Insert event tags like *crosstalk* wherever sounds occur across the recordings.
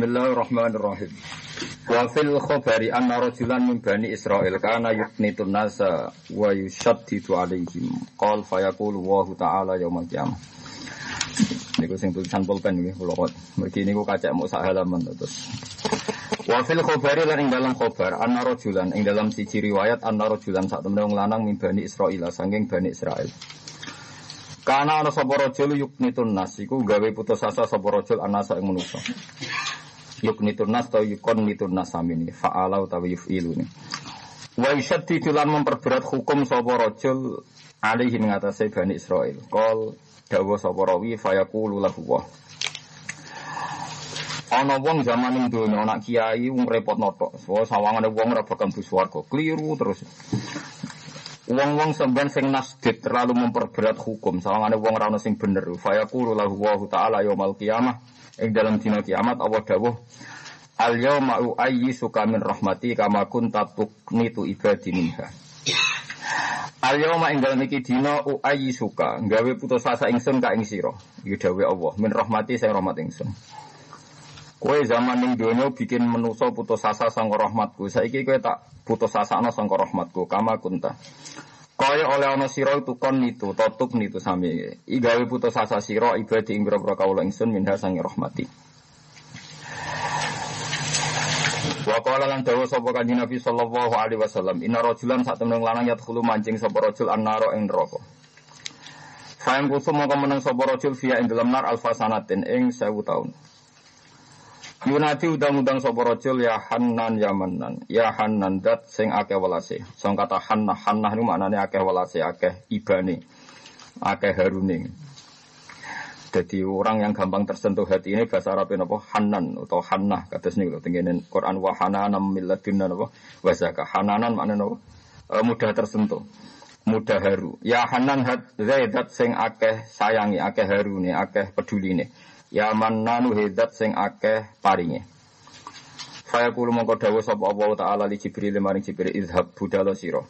Bismillahirrahmanirrahim. Wa fil khabari anna rajulan min bani Israil kana yuknitun nasa wa yushaddidu alaihim. Qal fayaqulu wa ta'ala yaumal qiyamah. Niku sing tulisan pulpen nggih kula kok. Mergi niku kacek mau sak halaman terus. Wa fil khabari lan ing dalam khabar anna rajulan ing dalam siji riwayat anna rajulan sak temene wong lanang min bani Israil saking bani Israil. Karena ana sapa rajul yuknitun nas iku gawe putus asa sapa rajul anasa ing manusa. Yuknitun nas atau yukon nitun nas samini fa'ala utawi yufilu ni. Wa yushaddidu lan memperberat hukum sapa rajul alaihi ing atase Bani Israil. Qol dawa sapa rawi fayaqulu lahu wa. Ana wong zaman ing donya anak kiai wong repot notok. So sawangane wong ora bakal mlebu swarga. Kliru terus. Wong-wong semban sing nasdid terlalu memperberat hukum, sawangane wong ora ono sing bener. Fayaqulu lahu wa ta'ala yaumal qiyamah ing dalam dina kiamat Allah dawuh Al yauma suka min rahmati kama kunta tuqnitu ibadi minha. Al yauma ing dalem iki dina suka gawe putus asa ingsun ka ing sira. Iki dawuh Allah min rahmati sing rahmat ingsun. Kowe zaman ning donya bikin menusa putus asa sang rahmatku. Saiki kowe tak putus asa ana sang rahmatku kama kunta. Kaya oleh ana sira itu kon nitu, totuk nitu sami. Igawe putus asa sira ibadi ing boro kawula ingsun minha sang rahmati. Wa qala lan dawa sapa kanjeng Nabi sallallahu alaihi wasallam, inna rajulan sak temen lanang yadkhulu mancing sapa rajul annara ing neraka. Fa'am kusum mongko meneng sapa rajul fiya ing dalam nar alfasanatin ing 1000 taun. Yunati udang-udang sapa ya Hannan ya Mannan. Ya Hannan dat sing akeh welase. Sing kata Hannah Hannah niku maknane akeh welase, akeh ibane. Akeh harune. Jadi orang yang gampang tersentuh hati ini bahasa Arab apa Hanan atau Hannah kados niku tengene Quran wa hananam min napa wa. Hananan maknane napa? E, mudah tersentuh. Mudah haru. Ya Hanan hat zaidat sing akeh sayangi, akeh harune, akeh peduline. Ya nanu hedat sing akeh paringe. Faya kulu mongko dawuh sapa Allah taala li Jibril maring Jibril izhab budalo sira.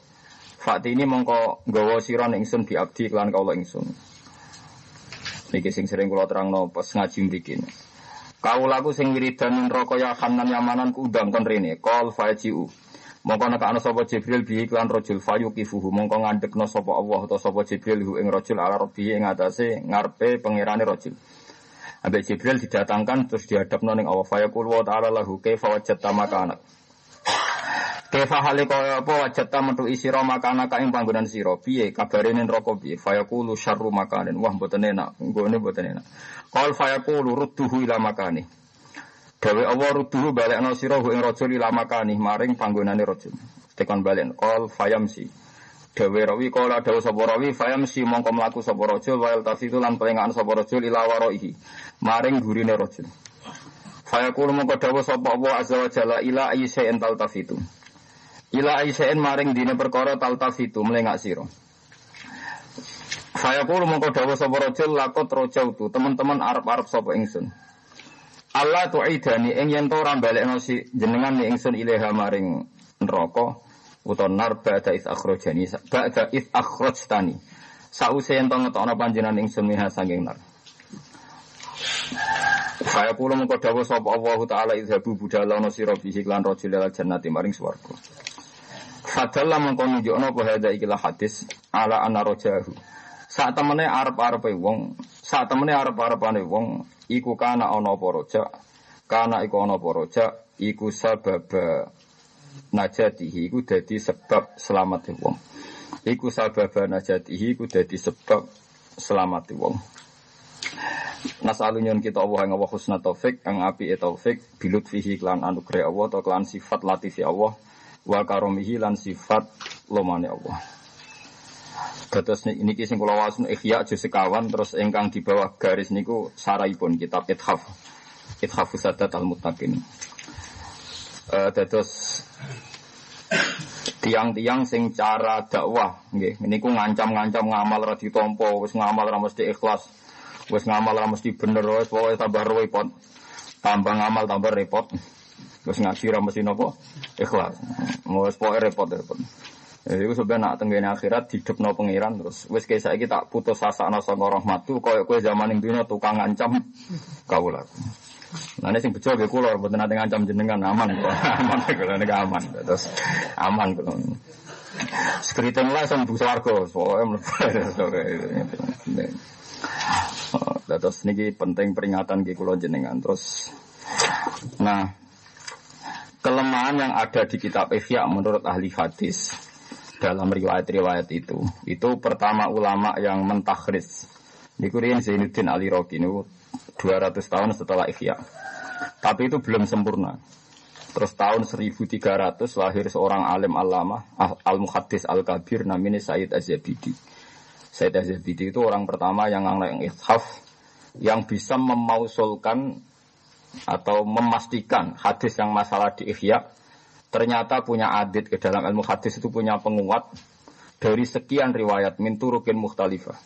Fakti ini mongko nggawa sira ning ingsun di abdi kelan kawula ingsun. Niki sing sering kula terangno pas ngaji mriki. Kawulaku sing wiridan neraka ya Hanan Yamanan ku udang kon rene. Qol fajiu. Mongko nek ana sapa Jibril bi iklan rajul fayuqifuhu mongko ngandekno sapa Allah utawa sapa Jibril hu ing rajul ala rabbi ing atase ngarepe pangerane rajul. Abe Jibril didatangkan terus dihadap noning Allah. Fayaqul wa ta'ala lahu kaifa wajadta makanak. Kaifa hale kaya apa wajadta metu isira makanak ing panggonan sira. Piye kabare ning neraka piye? Fayaqulu syarru makanin. Wah mboten enak. Nggone mboten enak. Qal fayaqulu rudduhu ila makani. Dawe Allah rudduhu balekno sira ing rajul ila makani maring panggonane rajul. Tekan balik. Qal fayamsi. Dawe rawi kala dawa sapa rawi fayam si mongko mlaku sapa rajul wa tafitu lan pelengahan sapa rajul ila waraihi maring gurine rajul. Fayaqulu mongko dawa sapa Allah azza wa jalla ila ayyi'in taltafitu. Ila ayyi'in maring dine perkara taltafitu melengak sira. Fayaqulu mongko dawa sapa rajul lakot rojautu teman-teman arep-arep sapa ingsun. Allah tu'idani ing yen to ora balekno si jenengan ni ingsun ilaha maring neraka utawa nar ba'da is akhrajani ba'da is akhrajtani sause yen to ngetokno panjenengan ingsun minha saking nar Saya kula mengko dawuh sapa Allah taala izhabu budala ana sira bihi lan rajul al jannati maring swarga. Fadalla mengko nunjukno apa ikilah hadis ala anna rajahu. Saat temene arep-arepe wong, saat temene arep-arepane wong iku kana ana apa raja, kana iku ana apa iku sababa najatihi iku dadi sebab selamat wong. Iku sabab najatihi iku dadi sebab selamat wong. Nasalunyon kita Allah yang Allah husna taufik, yang api e taufik, bilut fihi klan anugerah Allah, atau klan sifat latifi Allah, wa karomihi lan sifat lomane Allah. Terus ini kisah kula wasun ikhya juz sekawan terus engkang di bawah garis niku saraipun kitab Ithaf. Ithaf Sadat al-Muttaqin. Uh, terus tiang-tiang sing cara dakwah nggih. Niku ngancam-ngancam ngamal ra ditampa wis ngamal ra mesti ikhlas wis ngamal ra mesti bener wis pokoke tambah repot. Tambah ngamal tambah repot. Wis ngaji ra mesti ikhlas. Wis pokoke repot-repot Jadi itu sebenarnya nak tenggene akhirat hidupno pangeran terus. Wis kayak saya tak putus asa ana sanga rahmatu koyo kowe zaman ning dunya tukang ngancam. Kawula. Nah, ini sing bejo nggih kula mboten nate ngancam jenengan aman kok. *laughs* aman kula niku aman. Terus aman kula. Skriting lah sembuh swarga, pokoke mlebu. *laughs* Terus niki penting peringatan ki kula jenengan. Terus nah kelemahan yang ada di kitab Ihya menurut ahli hadis dalam riwayat-riwayat itu itu pertama ulama yang mentakhris niku Zainuddin Ali Roki niku 200 tahun setelah Ihya. Tapi itu belum sempurna. Terus tahun 1300 lahir seorang alim alama al-muhaddis al-kabir namanya Said Az-Zabidi. Said Az-Zabidi itu orang pertama yang yang ithaf yang bisa memausulkan atau memastikan hadis yang masalah di Ihya ternyata punya adit ke dalam ilmu hadis itu punya penguat dari sekian riwayat min turukin mukhtalifah.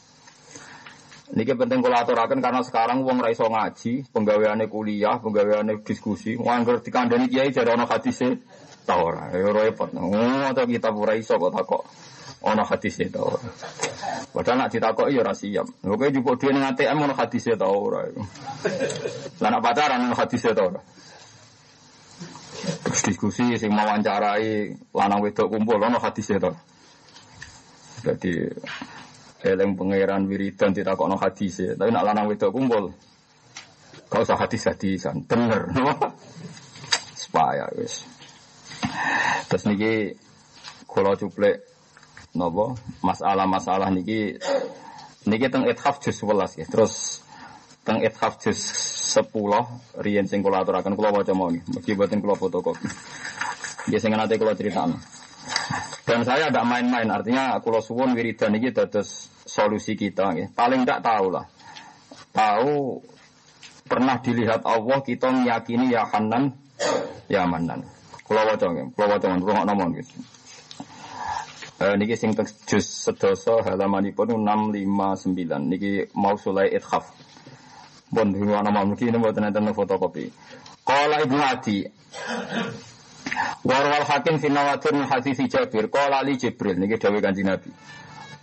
Niki penting kalau aturakan karena sekarang uang raiso ngaji, penggaweannya kuliah, penggaweannya diskusi, nganggur dikandani kiai jadi ono hadisnya tau ora, ya repot. Oh, atau kita pura iso kok takok ono hadisnya tau ora. Padahal nak ditakok ya ora siap. Oke juga dia ning ATM ono hadisnya tau ora. Lah nak pacaran ono hadisnya tau ora. Terus diskusi sing wawancarai lanang wedok kumpul ono hadisnya tau. Jadi eleng pangeran wiridan tidak kok no hadis ya. Tapi nak lanang wedok kumpul, kau usah hadis hadisan, bener? *laughs* Supaya wis. Terus niki kalau cuplek nopo masalah-masalah niki niki teng ithaf juz 11 ya. Terus teng ithaf juz 10 riyen sing kula aturaken kula waca mawon. Mugi boten kula fotokopi. Nggih sing nate kula critakno. Dan saya tidak main-main, artinya kalau suwon wiridan ini terus solusi kita. Ya. Paling tidak tahu lah. Tahu pernah dilihat Allah kita meyakini ya Hanan, ya Manan. Kalau wajah, kalau wajah, kalau nomor gitu. Eh, niki sing juz sedoso halamanipun 659 niki mau sulai ithaf. Bon dhewe ana mungkin mboten enten fotokopi. Qala Ibnu Adi Warwal hakim fi nawatir min hadis Jabir qala li Jibril niki dawuh Kanjeng Nabi.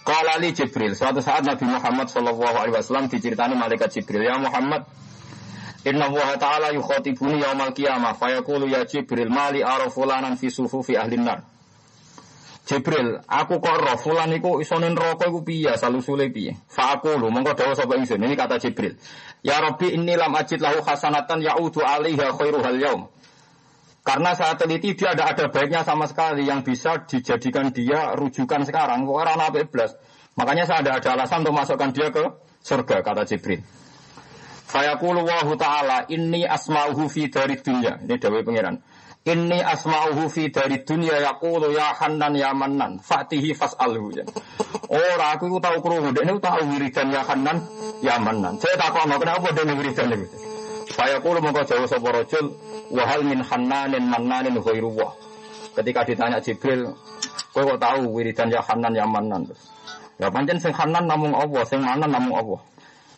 Qala li Jibril suatu saat Nabi Muhammad sallallahu alaihi wasallam diceritani malaikat Jibril ya Muhammad Inna Allah Ta'ala yukhatibuni yaumal qiyamah fayaqulu ya Jibril mali ara fulanan fi sufufi ahli nar. Jibril, aku kok roh fulan iku isone neraka iku piye salusule piye? Fa aku lho mongko dawuh sapa ingsun. Ini kata Jibril. Ya Rabbi inni lam ajid lahu hasanatan ya'udu alaiha khairuhal yaum. Karena saya teliti dia tidak ada baiknya sama sekali yang bisa dijadikan dia rujukan sekarang. Orang Nabi Iblis. Makanya saya tidak ada alasan untuk masukkan dia ke surga, kata Jibril. Fayaqulu wahu ta'ala inni asma'uhu fi dari dunia. Ini dawai pengiran. Inni asma'uhu fi dari dunia yaqulu ya hannan ya mannan fatihi fas'alhu. Ora aku tahu krungu, ini tahu wiridan ya hannan ya mannan. Saya tak tahu kenapa dia wiridan itu. Fayaqulu mongko jauh sapa rajul wahal min hannanin mannanin ghairuwah. Ketika ditanya Jibril, kowe kok tahu wiridan ya Hanan ya Manan. Ya pancen sing Hanan namung Allah, sing Manan namung Allah.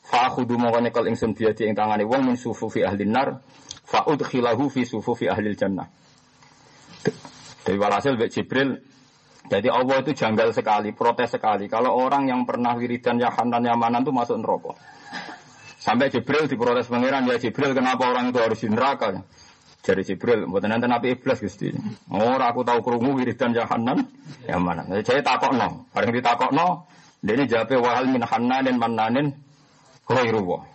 Fa khudu mongko nyekel ingsun biadi ing tangane wong min sufufi ahli nar fa udkhilahu fi sufufi ahli jannah. Dari walhasil Bek Jibril jadi Allah itu janggal sekali, protes sekali. Kalau orang yang pernah wiridan ya Hanan ya Manan itu masuk neraka. Sampai Jibril diprotes pangeran, ya Jibril kenapa orang itu harus di neraka? Jadi Jibril, buat nanti nabi iblis gusti. Oh, aku tahu kerungu wiridan jahanan, ya mana? Jadi takok no, bareng ditakok no, dia ini jawabnya wahal min dan mananin, khairuwa.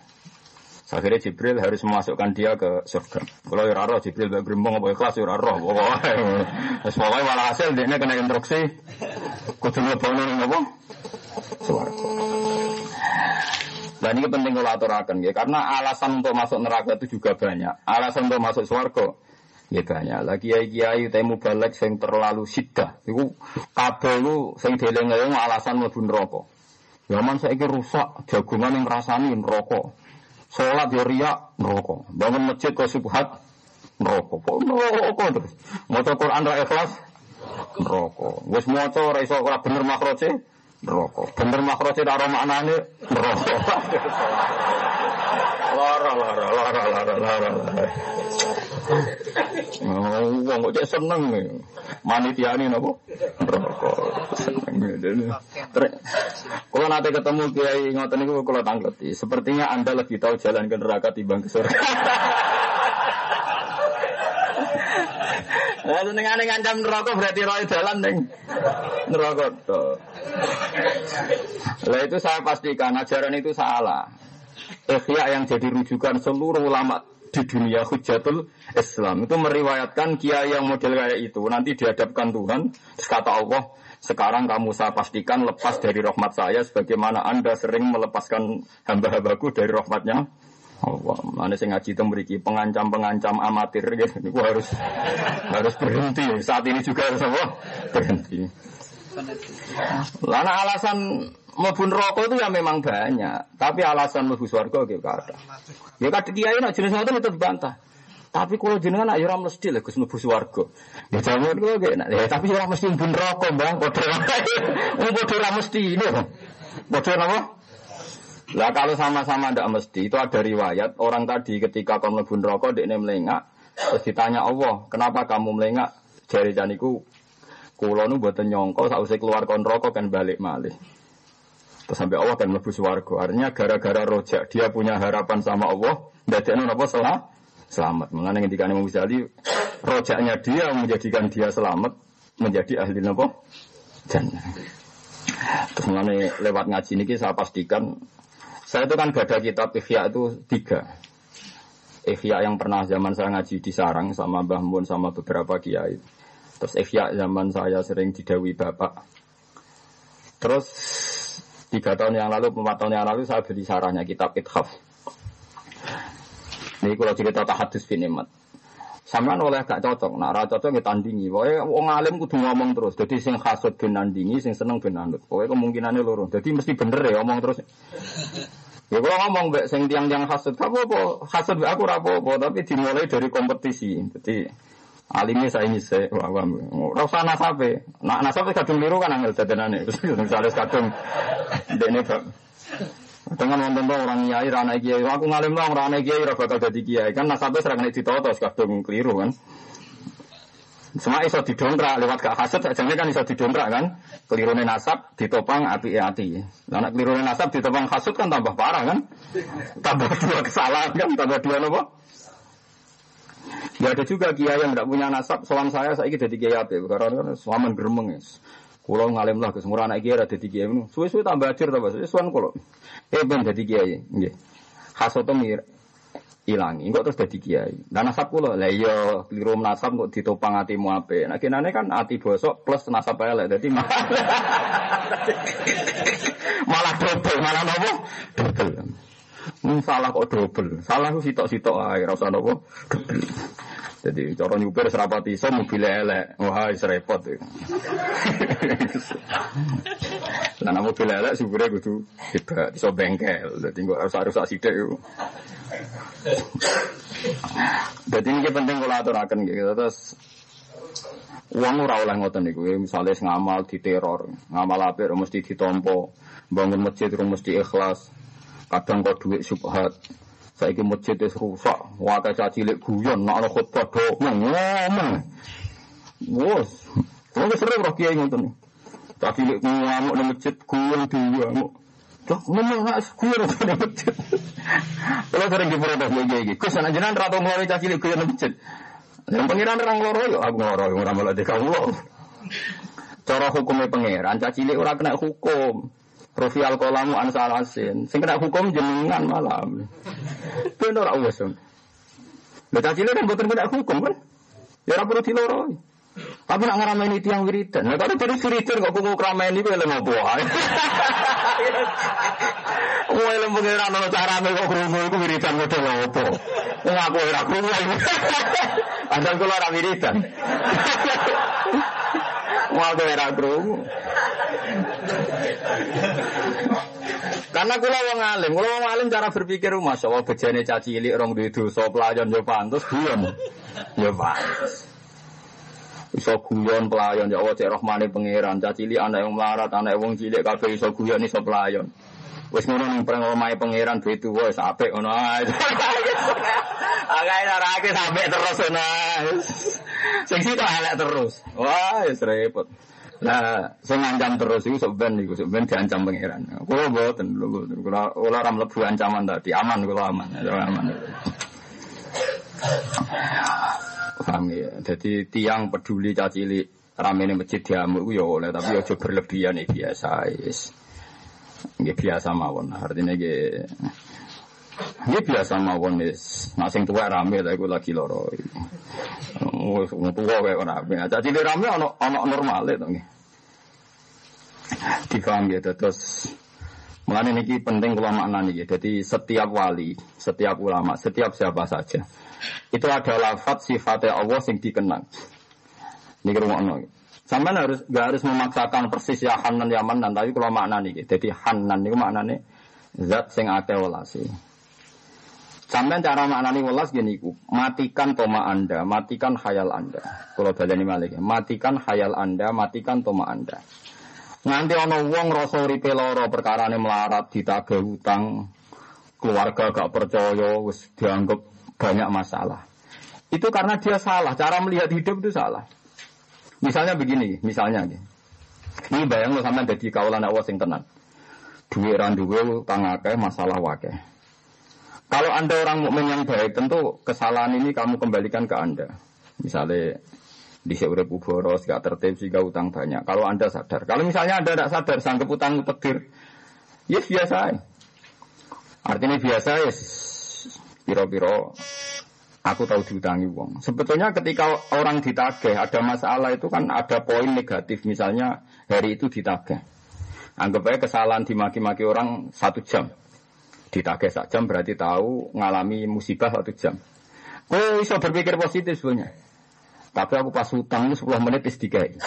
Akhirnya Jibril harus memasukkan dia ke surga. Kalau ya roh Jibril bagi gerimbong apa ikhlas ya roh. Pokoknya, pokoknya malah hasil dia kena instruksi. Kudu ngelebono apa? Suwargo. Dan ini penting kalau aturakan ya, karena alasan untuk masuk neraka itu juga banyak. Alasan untuk masuk surga ya banyak. Lagi kiai kiai temu balik yang terlalu sidah. Itu kabel lu sing deleng alasan mlebu neraka. Zaman saya rusak jagungan yang rasani neraka. Sholat ya riak neraka. Bangun masjid kok subhat neraka. Kok neraka terus. Maca Quran ra ikhlas neraka. Wis maca ora iso bener makroce neraka. Bener makroce ora maknane neraka. Lara lara lara lara lara. Wong kok seneng napa? Neraka. Seneng. Kalau nanti ketemu kiai ngoten niku kula tangleti. Sepertinya Anda lebih tahu jalan ke neraka timbang ke surga. Lah senengane ngancam neraka berarti roy dalan ning neraka to. Lah itu saya pastikan ajaran itu salah. Ikhya yang jadi rujukan seluruh ulama di dunia hujatul Islam itu meriwayatkan kiai yang model kayak itu nanti dihadapkan Tuhan kata Allah sekarang kamu saya pastikan lepas dari rahmat saya sebagaimana anda sering melepaskan hamba-hambaku dari rahmatnya Allah mana saya ngaji itu memiliki pengancam-pengancam amatir gitu Ini harus harus berhenti saat ini juga harus apa berhenti Lana alasan mlebu rokok itu ya memang banyak, tapi alasan mlebu swarga gitu ada. Ya kadhe kiai nak jenis itu dibantah. Tapi kalau jenengan ayo ora mesti lho Gus mlebu swarga. Ya jaman kok gak ya tapi ora mesti mlebu neraka, Mbah. Padha ora mesti ini. Padha napa? Lah kalau sama-sama ndak mesti itu ada riwayat orang tadi ketika kamu mlebu neraka dekne melengak terus ditanya Allah, "Kenapa kamu melengak?" Jari janiku kula nu mboten nyongko sausé keluar kon neraka kan balik malih. Terus sampai Allah kan mlebu swarga. Artinya gara-gara rojak dia punya harapan sama Allah, ndadekno napa salah selamat. Mengenai ketika Imam Ghazali rojaknya dia menjadikan dia selamat menjadi ahli napa jannah. Terus mengenai lewat ngaji ini saya pastikan saya itu kan gada kitab Ikhya itu tiga. Ikhya yang pernah zaman saya ngaji di Sarang sama Mbah Mun sama beberapa kiai. Terus Ikhya zaman saya sering didawi bapak. Terus Tiga tahun yang lalu, empat tahun yang lalu saya beli sarahnya kitab Ithaf. Ini kalau cerita tahadus bin imat. Sampean oleh gak cocok, nah ra cocok kita tandingi. Pokoknya wong alim kudu ngomong terus. Jadi sing hasud bin nandingi, sing seneng bin anut. Pokoknya kemungkinannya loro. Jadi mesti bener ya ngomong terus. Ya kalau ngomong mbak sing tiang-tiang hasud, apa apa hasud aku rapopo, tapi dimulai dari kompetisi. Jadi Alimnya saya ini saya, wah, wah, rasa nasabe, nak nasabe kadung liru kan angel dadanane, *laughs* misalnya kadung dene bab. Dengan wonten orang kiai rana kiai, aku ngalim dong rana kiai ora bakal dadi kiai kan nasabe serang nek ditoto kadung keliru kan. Semua iso didongkrak lewat gak hasad sajane kan iso didongkrak kan. Kelirune nasab ditopang api hati. Lah nek kelirune nasab ditopang hasud kan tambah parah kan. Tambah dua kesalahan kan, tambah dua apa? Ya ada juga kiai yang tidak punya nasab. Soal saya, saya jadi kiai apa? Karena selaman geremeng ya. Kulo ngalim lah, kesemua anak kiai ada di kiai ini. Suwe-suwe tambah ajar tambah suwe suan kulo. Eh ben jadi kiai, nggih. Hasoto mir ilangi, kok terus jadi kiai. Dan nasab kulo, lah iya keliru nasab kok ditopang hatimu apa? Nah kinane kan hati bosok plus nasab elek, jadi *laughs* malah double, malah nopo double. Salah kok double. Salah ku sitok-sitok ae, ora usah nopo double. Jadi cara nyupir serapati iso mobil elek. Wah, wis repot. Lah nek mobil elek supire kudu hebat, iso bengkel. Dadi kok harus rusak sithik iku. Jadi ini penting kalau aturaken gitu terus Uang ora oleh ngoten niku, misalnya ngamal di teror, ngamal apik mesti ditompo, bangun masjid mesti ikhlas, kadang kok duit subhat, Saiki masjid wis rusak, wae caci cilik guyon nak ana khutbah do ngomong. Wes. Wong sering roh kiai ngoten. Caci cilik ngamuk nang masjid guyon diamuk. Cok ngomong nang masjid. Kalau sering diprotes iki. Jenengan ra. Yang pengiran orang loro aku ora. Cara hukumnya pangeran caci cilik ora kena hukum. Rofi al kolamu ansal asin. Sing kena hukum jenengan malam. Ben ora wis. Lha cacile kan boten kena hukum kan. Ya ora perlu diloroi. Tapi nak ngarameni tiang wiridan. Nah, kalau dari wiridan kok kuku krameni kuwi lha ngopo ae. Kowe lem pengiran ono carane kok krungu iku wiridan model opo. Wong aku ora krungu. *laughs* Padahal kula wiridan. *laughs* Wong. Karena kula wong alim, kula wong alim cara berpikir masya Allah bejane caci cilik rong duwe dosa pelayan yo pantes guyon. Yo pantes. Iso guyon pelayan ya Allah cek rahmane pangeran, caci cilik anak yang melarat, anak wong cilik kabeh iso guyon iso pelayan. Wis ngono ning perang omahe pangeran duwe tuwa wis apik ngono ae. *laughs* Agae narake sampe terus ngono. Sing sitok elek terus. Wah, wis repot. Nah, sing ngancam terus iku sok ben iku sok ben diancam pangeran. Kula mboten, kula kula ora mlebu ancaman tadi, aman kula aman, aman. Paham ya. Jadi tiang peduli cacili ini masjid diamuk ya oleh tapi ya berlebihan ya biasa is. Nggih biasa mawon. Artinya nggih nggih biasa mawon wis. Nah sing tuwa rame lha iku lagi loro. Wis wong tuwa kaya ora rame. Cacili rame ana ana normale to nggih. Difaham ya terus Mengenai ini penting kalau makna nih, jadi setiap wali, setiap ulama, setiap siapa saja, itu ada lafat sifatnya Allah yang dikenang. Ini rumah Sampai harus gak harus memaksakan persis ya Hanan ya Manan, tapi kalau makna nih, jadi Hanan itu maknanya zat sing welasi. Sampai cara maknani welas gini ku, matikan toma anda, matikan hayal anda. Kalau baleni malik, matikan hayal anda, matikan toma anda. Nganti ana wong rasa uripe lara perkarane melarat ditagih hutang, keluarga gak percaya, wis dianggap banyak masalah. Itu karena dia salah, cara melihat hidup itu salah. Misalnya begini, misalnya nih. Ini bayang lo sampai jadi kawalan awas yang tenang. Duit randuwe utang akeh, masalah wakeh. Kalau anda orang mukmin yang baik, tentu kesalahan ini kamu kembalikan ke anda. Misalnya di seure boros, gak tertib sehingga utang banyak. Kalau anda sadar, kalau misalnya anda tidak sadar, sanggup utang ya yes, biasa. Artinya biasa ya, yes. piro-piro aku tahu diutangi uang. Sebetulnya ketika orang ditagih ada masalah itu kan ada poin negatif. Misalnya hari itu ditagih. Anggap aja kesalahan dimaki-maki orang satu jam. Ditagih satu jam berarti tahu ngalami musibah satu jam. Kok bisa berpikir positif sebenarnya. Tapi aku pas utang 10 menit istiqai.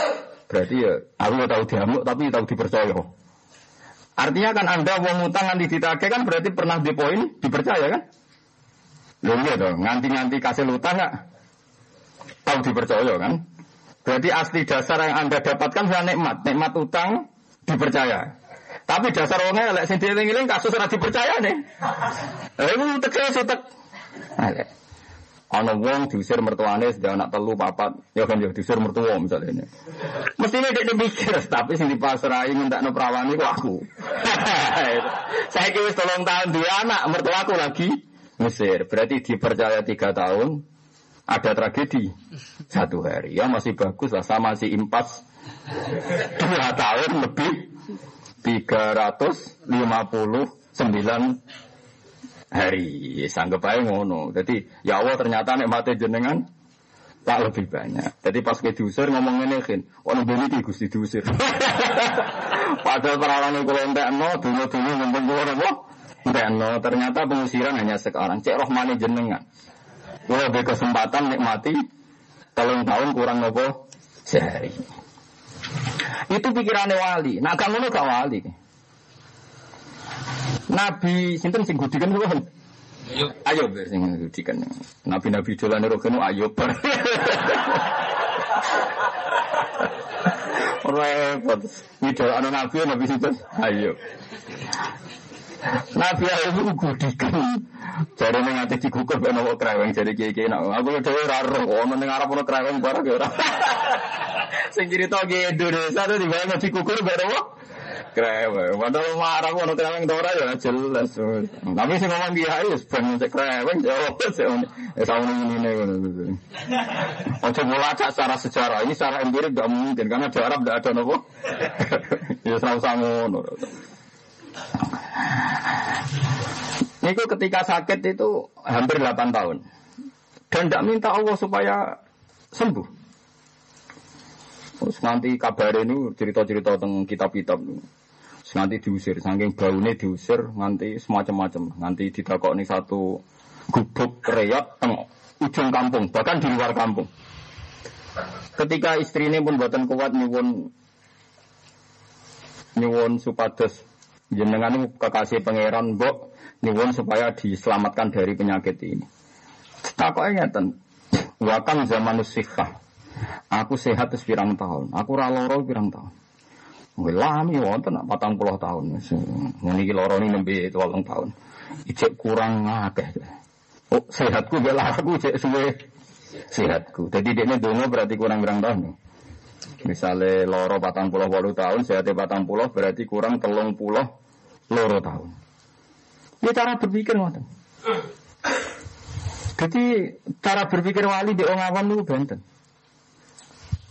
Berarti ya aku tahu diamuk tapi tahu dipercaya. Artinya kan Anda uang utang nanti ditagih kan berarti pernah di poin dipercaya kan? Lho iya dong, nganti-nganti kasih utang nggak? Tahu dipercaya kan? Berarti asli dasar yang Anda dapatkan sudah nikmat. Nikmat utang dipercaya. Tapi dasar orangnya lek sing dieling-eling kasus ora dipercaya nih. Lha iku tegese sutek. Ana wong diusir mertuane sudah anak telu papat, ya kan ya diusir mertua misalnya ini. Mestinya dia mikir, tapi sing dipasrai minta no perawani kok aku. *laughs* Saya kira tolong tahun dua anak, mertuaku lagi Mesir. Berarti dipercaya tiga tahun, ada tragedi satu hari. Ya masih bagus lah, sama si impas dua tahun lebih tiga ratus lima puluh sembilan hari. Sanggup aja ngono. Jadi ya Allah ternyata nek mati jenengan tak lebih banyak. Jadi pas ke diusir ngomong ini kan, orang beli di gusti diusir. *laughs* Padahal perawan itu entek no, dulu dulu ngomong gue apa? no, ternyata pengusiran hanya sekarang. Cek rohmani jenengan. Gue lebih kesempatan nikmati telung tahun kurang nopo sehari. Itu pikirannya wali. Nah kamu gak wali. Nabi sinten sing gudikan kuwi. Ayo, ber sing gudikan. Nabi-nabi dolane rokono ayo ber. *laughs* Repot. Video ana nabi nabi sinten? Ayo. Nabi ayo gudikan. Jare ning ati digugur ben ono kreweng jare kiye-kiye nak. Aku dhewe ora roh ono ning arep ono kreweng bareng ya ora. *laughs* Sing cerita ge Indonesia tuh dibayang digugur ben ono kreweng. Padahal marah ono kreweng ora ya jelas. Tapi sing ngomong dia ya ben cek kreweng ya wis ya tahun ini nih ngono. Ojo melacak secara sejarah ini secara empirik gak mungkin karena di Arab gak ada nopo. *laughs* ya sama ngono. Niku ketika sakit itu hampir 8 tahun. Dan tidak minta Allah supaya sembuh. Terus nanti kabar ini cerita-cerita tentang kitab-kitab. Nanti diusir, saking baunya diusir, nanti semacam-macam. Nanti ditakok nih satu gubuk reot teng ujung kampung, bahkan di luar kampung. Ketika istri ini pun buatan kuat nyuwun nyuwun supados jenengan kekasih pangeran mbok nyuwun supaya diselamatkan dari penyakit ini. Takoknya ngeten. Wakam zaman usikah. Aku sehat terus pirang tahun. Aku raloro pirang tahun. Lami wonten patang puluh tahun. Ini loro ini nembe tolong tahun. Ijek kurang akeh. Oh, sehatku bela aku cek suwe sehatku. Jadi dia dongo berarti kurang pirang tahun. Misalnya loro patang puluh walu tahun, sehatnya patang puluh berarti kurang telung puluh loro tahun. Ya cara berpikir ngoten. Jadi cara berpikir wali di orang awam itu benten.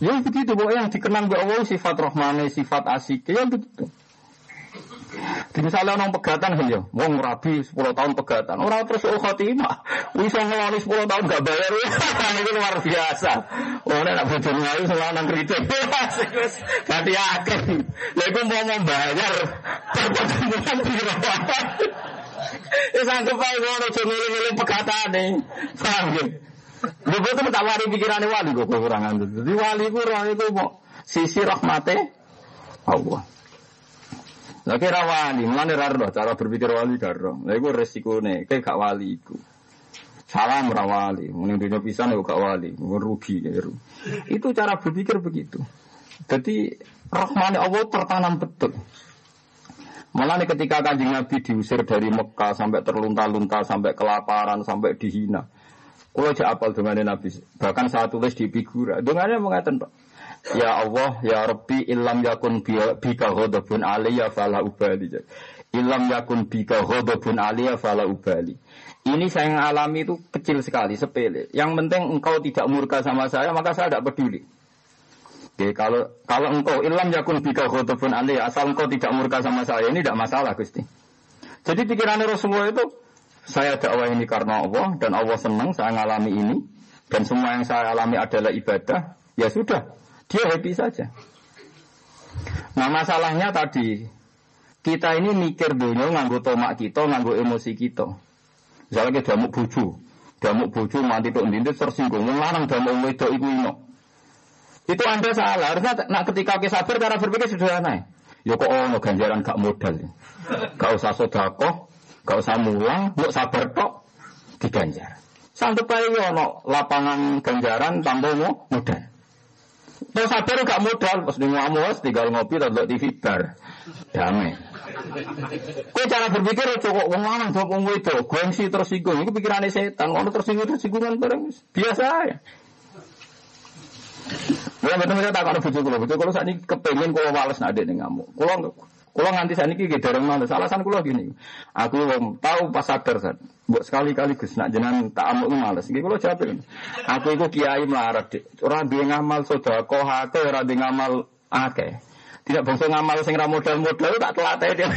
Ya begitu, bahwa yang dikenang di Allah sifat rohmane, sifat asik, ya begitu. Misalnya orang pegatan kan ya, wong rabi 10 tahun pegatan, orang terus oh khotimah, bisa ngeloni 10 tahun gak bayar ya, *laughs* itu luar biasa. Orang nak bodoh ngayu sama anak kritik, ganti akhir. Lalu mau membayar pertemuan di Ya sanggup *laughs* aja kalau udah milih-milih pegatan nih, paham ya? Gue tuh tak wari pikirannya wali gue kekurangan itu. Jadi wali roh itu mau sisi rahmatnya Allah. Lah kira wali, mulane ra cara berpikir wali karo. Lah iku resikone, kayak gak wali iku. Salam ra wali, mending dunia pisan ya gak wali, rugi ya. Itu cara berpikir begitu. Jadi rahmane Allah tertanam betul. Malah nih ketika kanjeng Nabi diusir dari Mekah sampai terlunta-lunta, sampai kelaparan, sampai dihina. Kalau aja apal dengan Nabi, bahkan saat tulis di figura, dengannya mengatakan Ya Allah, ya Rabbi, ilam yakun bika ghodobun aliyah fala ubali. Ilam yakun bika ghodobun aliyah fala ubali. Ini saya yang alami itu kecil sekali, sepele. Yang penting engkau tidak murka sama saya, maka saya tidak peduli. Oke, kalau kalau engkau ilam yakun bika ghodobun aliyah, asal engkau tidak murka sama saya, ini tidak masalah, Gusti. Jadi pikiran Rasulullah itu, saya dakwah ini karena Allah, dan Allah senang saya mengalami ini, dan semua yang saya alami adalah ibadah, ya sudah. Dia happy saja. Nah masalahnya tadi kita ini mikir dunia nganggo tomak kita, nganggo emosi kita. Misalnya kita damuk buju, damuk buju mati tuh ndindir tersinggung, ngelarang damuk wedok iku ino. Itu anda salah. Harusnya nak ketika kita sabar cara berpikir sederhana. Ya kok ono ganjaran gak modal. Gak usah sodako, gak usah mulang, yuk sabar tok diganjar. Santai aja ono lapangan ganjaran tanpa modal. Mau sabar gak modal, pas di ngamus, tinggal ngopi, atau TV bar. Damai. Kau cara berpikir cukup wong lanang jawab wong itu, gengsi tersinggung. Itu pikirannya setan. Kalau tersinggung tersinggungan bareng biasa ya. Ya betul betul tak kalau bujuk kalau saat ini kepengen kalau males nade nih ngamuk. Kalau kalau nganti saat ini gitu orang males. Alasan kalau gini, aku tahu pas sadar saat. Buat sekali-kali gus nak jenengan tak amuk males. Gitu kalau jawab Aku itu kiai melarat dek. Orang dia ngamal sudah kau hake, orang dia ngamal ake. Tidak bangsa ngamal sing modal-modal tak telat dia. *laughs*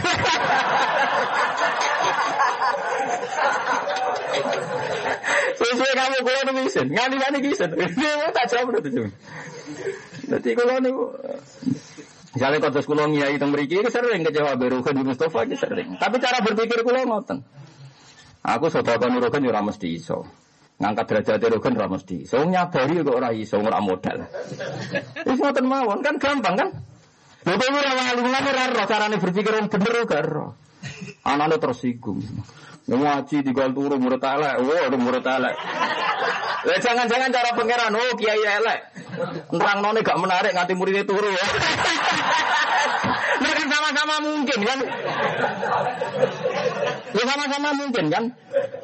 Sesuai kamu kulo nu misen, ngani ngani kisen. Dia tak jawab itu. Jadi kulo nu Misalnya kau terus kulon ngiyai teng mriki sering kecewa beru di Mustafa sering. Tapi cara berpikir kulo ngoten. Aku sedekah nurukan ora mesti iso. Ngangkat derajat nurukan ora mesti. So nyabari kok ora iso ora modal. *laughs* Wis ngoten mawon kan gampang kan? Lha kok ora wali ngene ora ro carane berpikir wong bener gak ro. Anane tersinggung. Ngaji di gal turu murid elek, oh murid elek. Lah jangan-jangan cara pangeran, oh kiai elek. Nerang none gak menarik nganti muridnya turu ya. Mereka sama-sama mungkin kan. Ya sama-sama mungkin kan.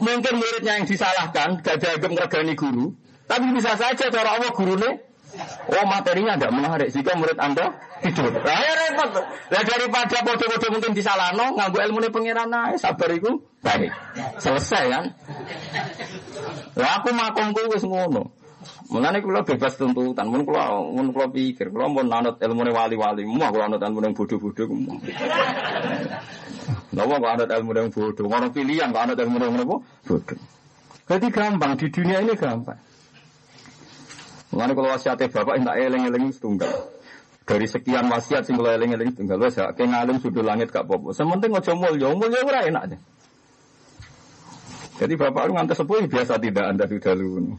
Mungkin muridnya yang disalahkan, gak dianggap ngergani guru. Tapi bisa saja cara Allah gurunya Oh materinya tidak menarik jika murid anda hidup. Nah, ya repot. Nah, daripada bodoh-bodoh mungkin disalahno, ilmu ini pengiran naik, sabar itu baik. Selesai kan? Lah aku makomku wis ngono. Mulane kula bebas tuntutan, mun kula mun kula pikir, kula mun anut ilmu wali-wali, mau kula anut ilmu yang bodoh-bodoh mau. Napa kok anut ilmu yang bodoh? Ngono pilihan kok ilmu yang bodoh? Jadi gampang di dunia ini gampang. Mengenai kalau wasiatnya bapak tidak eleng-eleng setunggal. Dari sekian wasiat sing kalau eleng-eleng setunggal, wes ya kayak ngalim sudah langit gak apa-apa. Sementing ojo mulya, mulya ora enak aja. Jadi bapak lu ngantar sepuh biasa tidak anda sudah lu.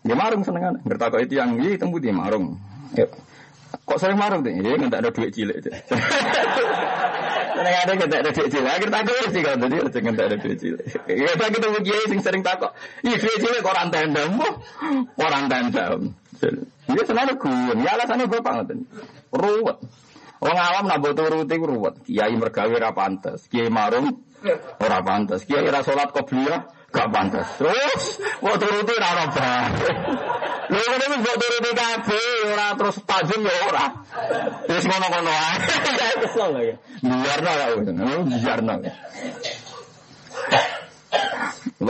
Dia marung senengan, ngerti itu yang ini tembu dia marung. Ya. Kok sering marung deh? Dia nggak ada duit cilik. Seneng ada kita ada duit cilik. Akhir takut sih kalau tadi ada nggak ada duit cilik. Ya kita kiai sing sering takut. Iya duit cilik orang tendam, orang tendam. Dia selalu gue, ya alasannya gue panggil. Ruwet. Orang awam nak butuh turuti ruwet. Kiai mergawe ora pantes. Kiai marung ora pantes. Kiai ra salat qobliyah gak pantes. Terus mau turuti ora ora. Lha ngene wis mbok turuti kabeh ora terus tajam ya ora. Wis ngono-ngono ae. Kesel ya. Biarno ya. Biarno.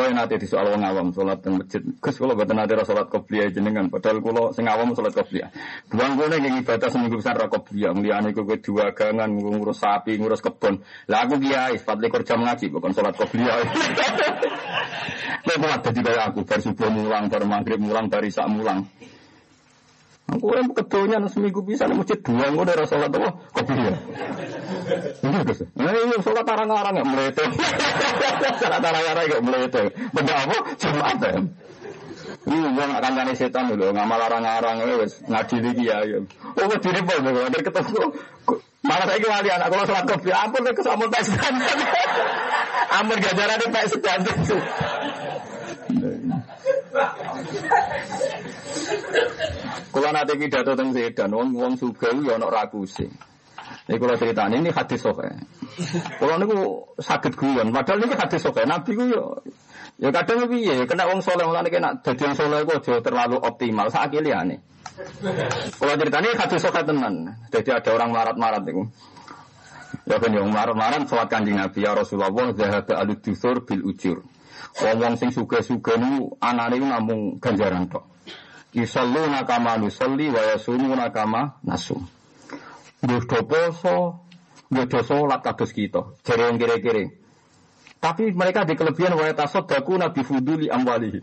Kulo yang nanti di soal wong awam sholat teng masjid. Gus kulo betul nanti sholat kopiah jenengan. Padahal kulo sing awam sholat kopiah. Buang kulo yang ibadah seminggu besar ra kopiah. Meliane ku dua gangan ngurus sapi, ngurus kebun. Lah aku kiai, empat lekor jam ngaji bukan sholat kopiah. Lha *laughs* kok ada di aku bar subuh mulang, bar maghrib mulang, bar isak mulang. Aku yang kedonya seminggu bisa nih masjid dua gue dari sholat apa kopi ya. Ini guys, nah ini sholat tarang-tarang nggak melete. *laughs* Sholat tarang-tarang nggak melete. Benda apa? Jumat ya. Ini gue nggak akan kani setan dulu, nggak malah arang-arang wes ngaji lagi ya. Oh gue diri pun gue akhir ketemu. Malah saya kembali anak kalau sholat kopi, ampun ke kesamun pes *laughs* Ampun gajaran di pes *laughs* Kalau nanti pidato tentang sedan, wong wong ya ono rakuse. Ini kalau ceritanya ini hadis soke. Kalau niku sakit guyon, padahal ini hadis soke. Nabi ku yo ya kadang lebih ya kena wong soleh mulane kena dadi wong soleh terlalu optimal. Sak liane. Kalau ceritanya hadis soke tenan. Jadi ada orang marat-marat itu. Ya kan yang marat-marat sholat kanjeng Nabi ya Rasulullah zahaba aludusur bil ujur. Wong-wong sing suga-suga niku anane namung ganjaran tok. Yusallu nakama nusalli wa yasumu nakama nasum. Nggih poso, nggih do kados kita. Jare wong. Tapi mereka di kelebihan wa tasaddaku nabi fuduli amwalihi.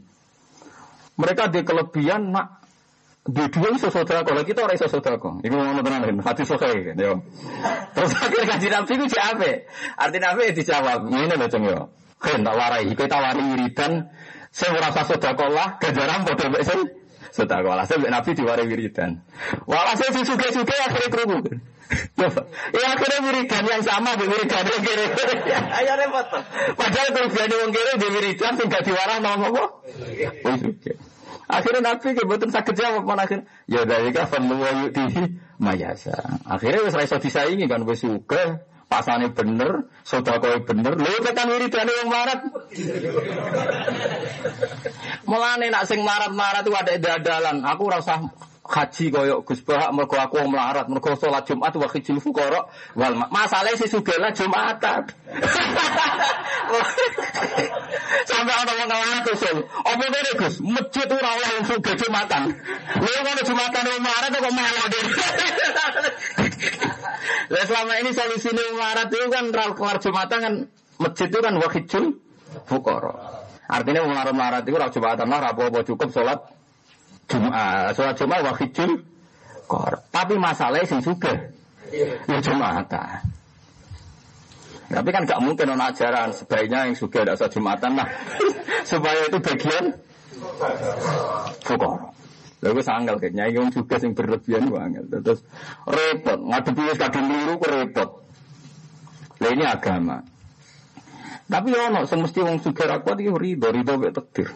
Mereka di kelebihan nak dua-dua iso sedekah, kalau kita orang iso sedekah. Iku ngono tenan, hati sokhe kan yo. Terus akhirnya kaji nabi ku apa? Artinya apa dijawab, ngene lho ceng yo. Kan tak warai, kita wari wiridan sing ora usah sedekah lah, ganjaran mek sing sedekah. Sampe Nabi diwari wiridan. Walhasil si suge-suge akhirnya kerungu. Ya akhirnya wiridan yang sama di wiridan yang kiri. Ayo repot. Padahal kerugian wong kiri di wiridan sing gak diwarah nama apa? Oh. Akhirnya Nabi kebetulan sakit jawab mana akhirnya. Ya dari kafan yuk di mayasa. Akhirnya wis ra iso disaingi kan wis suge pasane bener, sedekah bener, lho tekan wiridane wong marat. Mulane nak sing marat-marat itu ada dadalan. Aku ora usah haji koyo Gus Bahak mergo aku wong melarat, mergo salat Jumat wa khijil fuqara wal masalah si sugela Jumatan. *laughs* Sampai ana wong ngalahan usul. Apa ngene Gus? Masjid ora oleh wong sugih Jumatan. Lha ngono Jumatan wong melarat kok malah *laughs* Lah selama ini solusi melarat itu kan kelar Jumatan kan masjid itu kan wa khijil fuqara. Artinya melarat melarat itu ora Jumatan lah apa cukup salat Jumat, sholat Jumat wahidul kor. Tapi masalahnya sing suge, ya Jumatan. Tapi kan gak mungkin ono ajaran sebaiknya yang suka tidak usah Jumatan lah. *laughs* Supaya itu bagian fukor. Lalu sanggal kayaknya yang juga yang berlebihan banget. Terus repot, ngadepi wis kadung liru kok repot. Lah ini agama. Tapi ono sing mesti wong sugih ra kuat iki rido, rido mek takdir.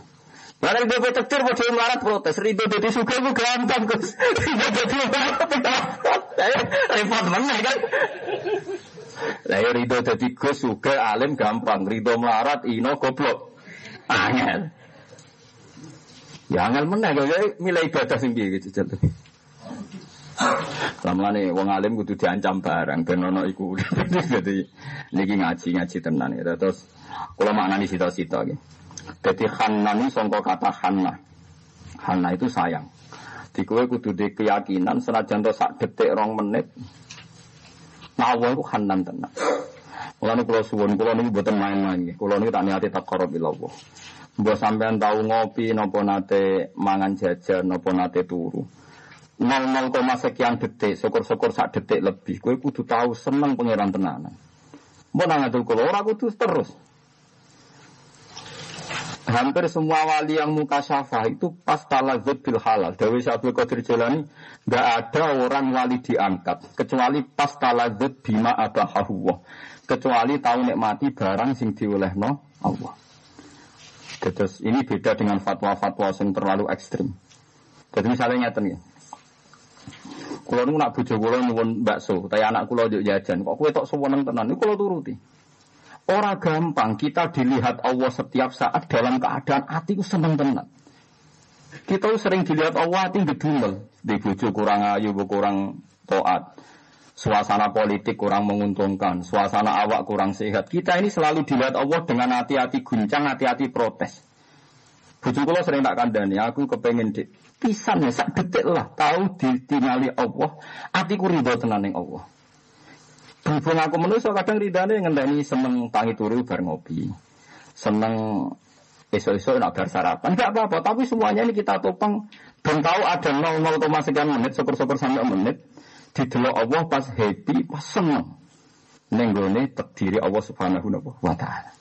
Lah nek dhewe takdir padha melarat protes, rido dadi sugih ku gampang Gus. Rido dadi repot meneh kan. Lah ya rido dadi Gus sugih alim gampang, rido melarat ino goblok. Angel. Ya angel meneh kok milih ibadah sing piye gitu jatuh. Lamane wong alim kudu diancam barang ben ono iku. *laughs* Dadi niki ngaji-ngaji tenan ya. Terus kula maknani sita-sita iki. Jadi Hanna ini songko kata Hanna. Hanna itu sayang. Di kue kudu di keyakinan senajan to sak detik rong menit. Nah Allah itu Hanan tenang. Mulane kula suwun kula niku mboten main-main. Kula niku tak niati taqarrub ila Allah. Mbok sampean tahu ngopi napa nate mangan jajan napa nate turu. 00, sekian detik, syukur-syukur sak detik lebih. Kue kudu tahu seneng pangeran tenanan. Mbok nang ngatur kula ora kudu terus. Hampir semua wali yang muka syafa itu pas talazut bil halal. Dewi Syabul Qadir Jalani nggak ada orang wali diangkat kecuali pas talazut bima abahahuwah. Kecuali tahu nikmati barang sing diolehno Allah. Terus ini beda dengan fatwa-fatwa yang terlalu ekstrim. Jadi misalnya nyata nih. Kalau nu nak bojo kula nyuwun bakso, tapi anak kula njuk jajan, kok kowe tok seneng tenan, niku kula turuti. Orang gampang kita dilihat Allah setiap saat dalam keadaan hati ku seneng tenan. Kita sering dilihat Allah hati gedumel, di bojo kurang ayu, kurang toat. Suasana politik kurang menguntungkan, suasana awak kurang sehat. Kita ini selalu dilihat Allah dengan hati-hati guncang, hati-hati protes. Bujuk sering tak kandani, aku kepengen di pisan ya sak detik lah tahu ditinggali Allah, atiku ridho tenan ning Allah. Berhubung aku manusia kadang ridane ngenteni seneng tangi turu bar ngopi. Seneng esok-esok nak bar sarapan, enggak apa-apa, tapi semuanya ini kita topang dan tahu ada 0,0 sekian menit, syukur-syukur sampai menit, didelok Allah pas happy, pas seneng. Nenggone terdiri Allah Subhanahu wa taala.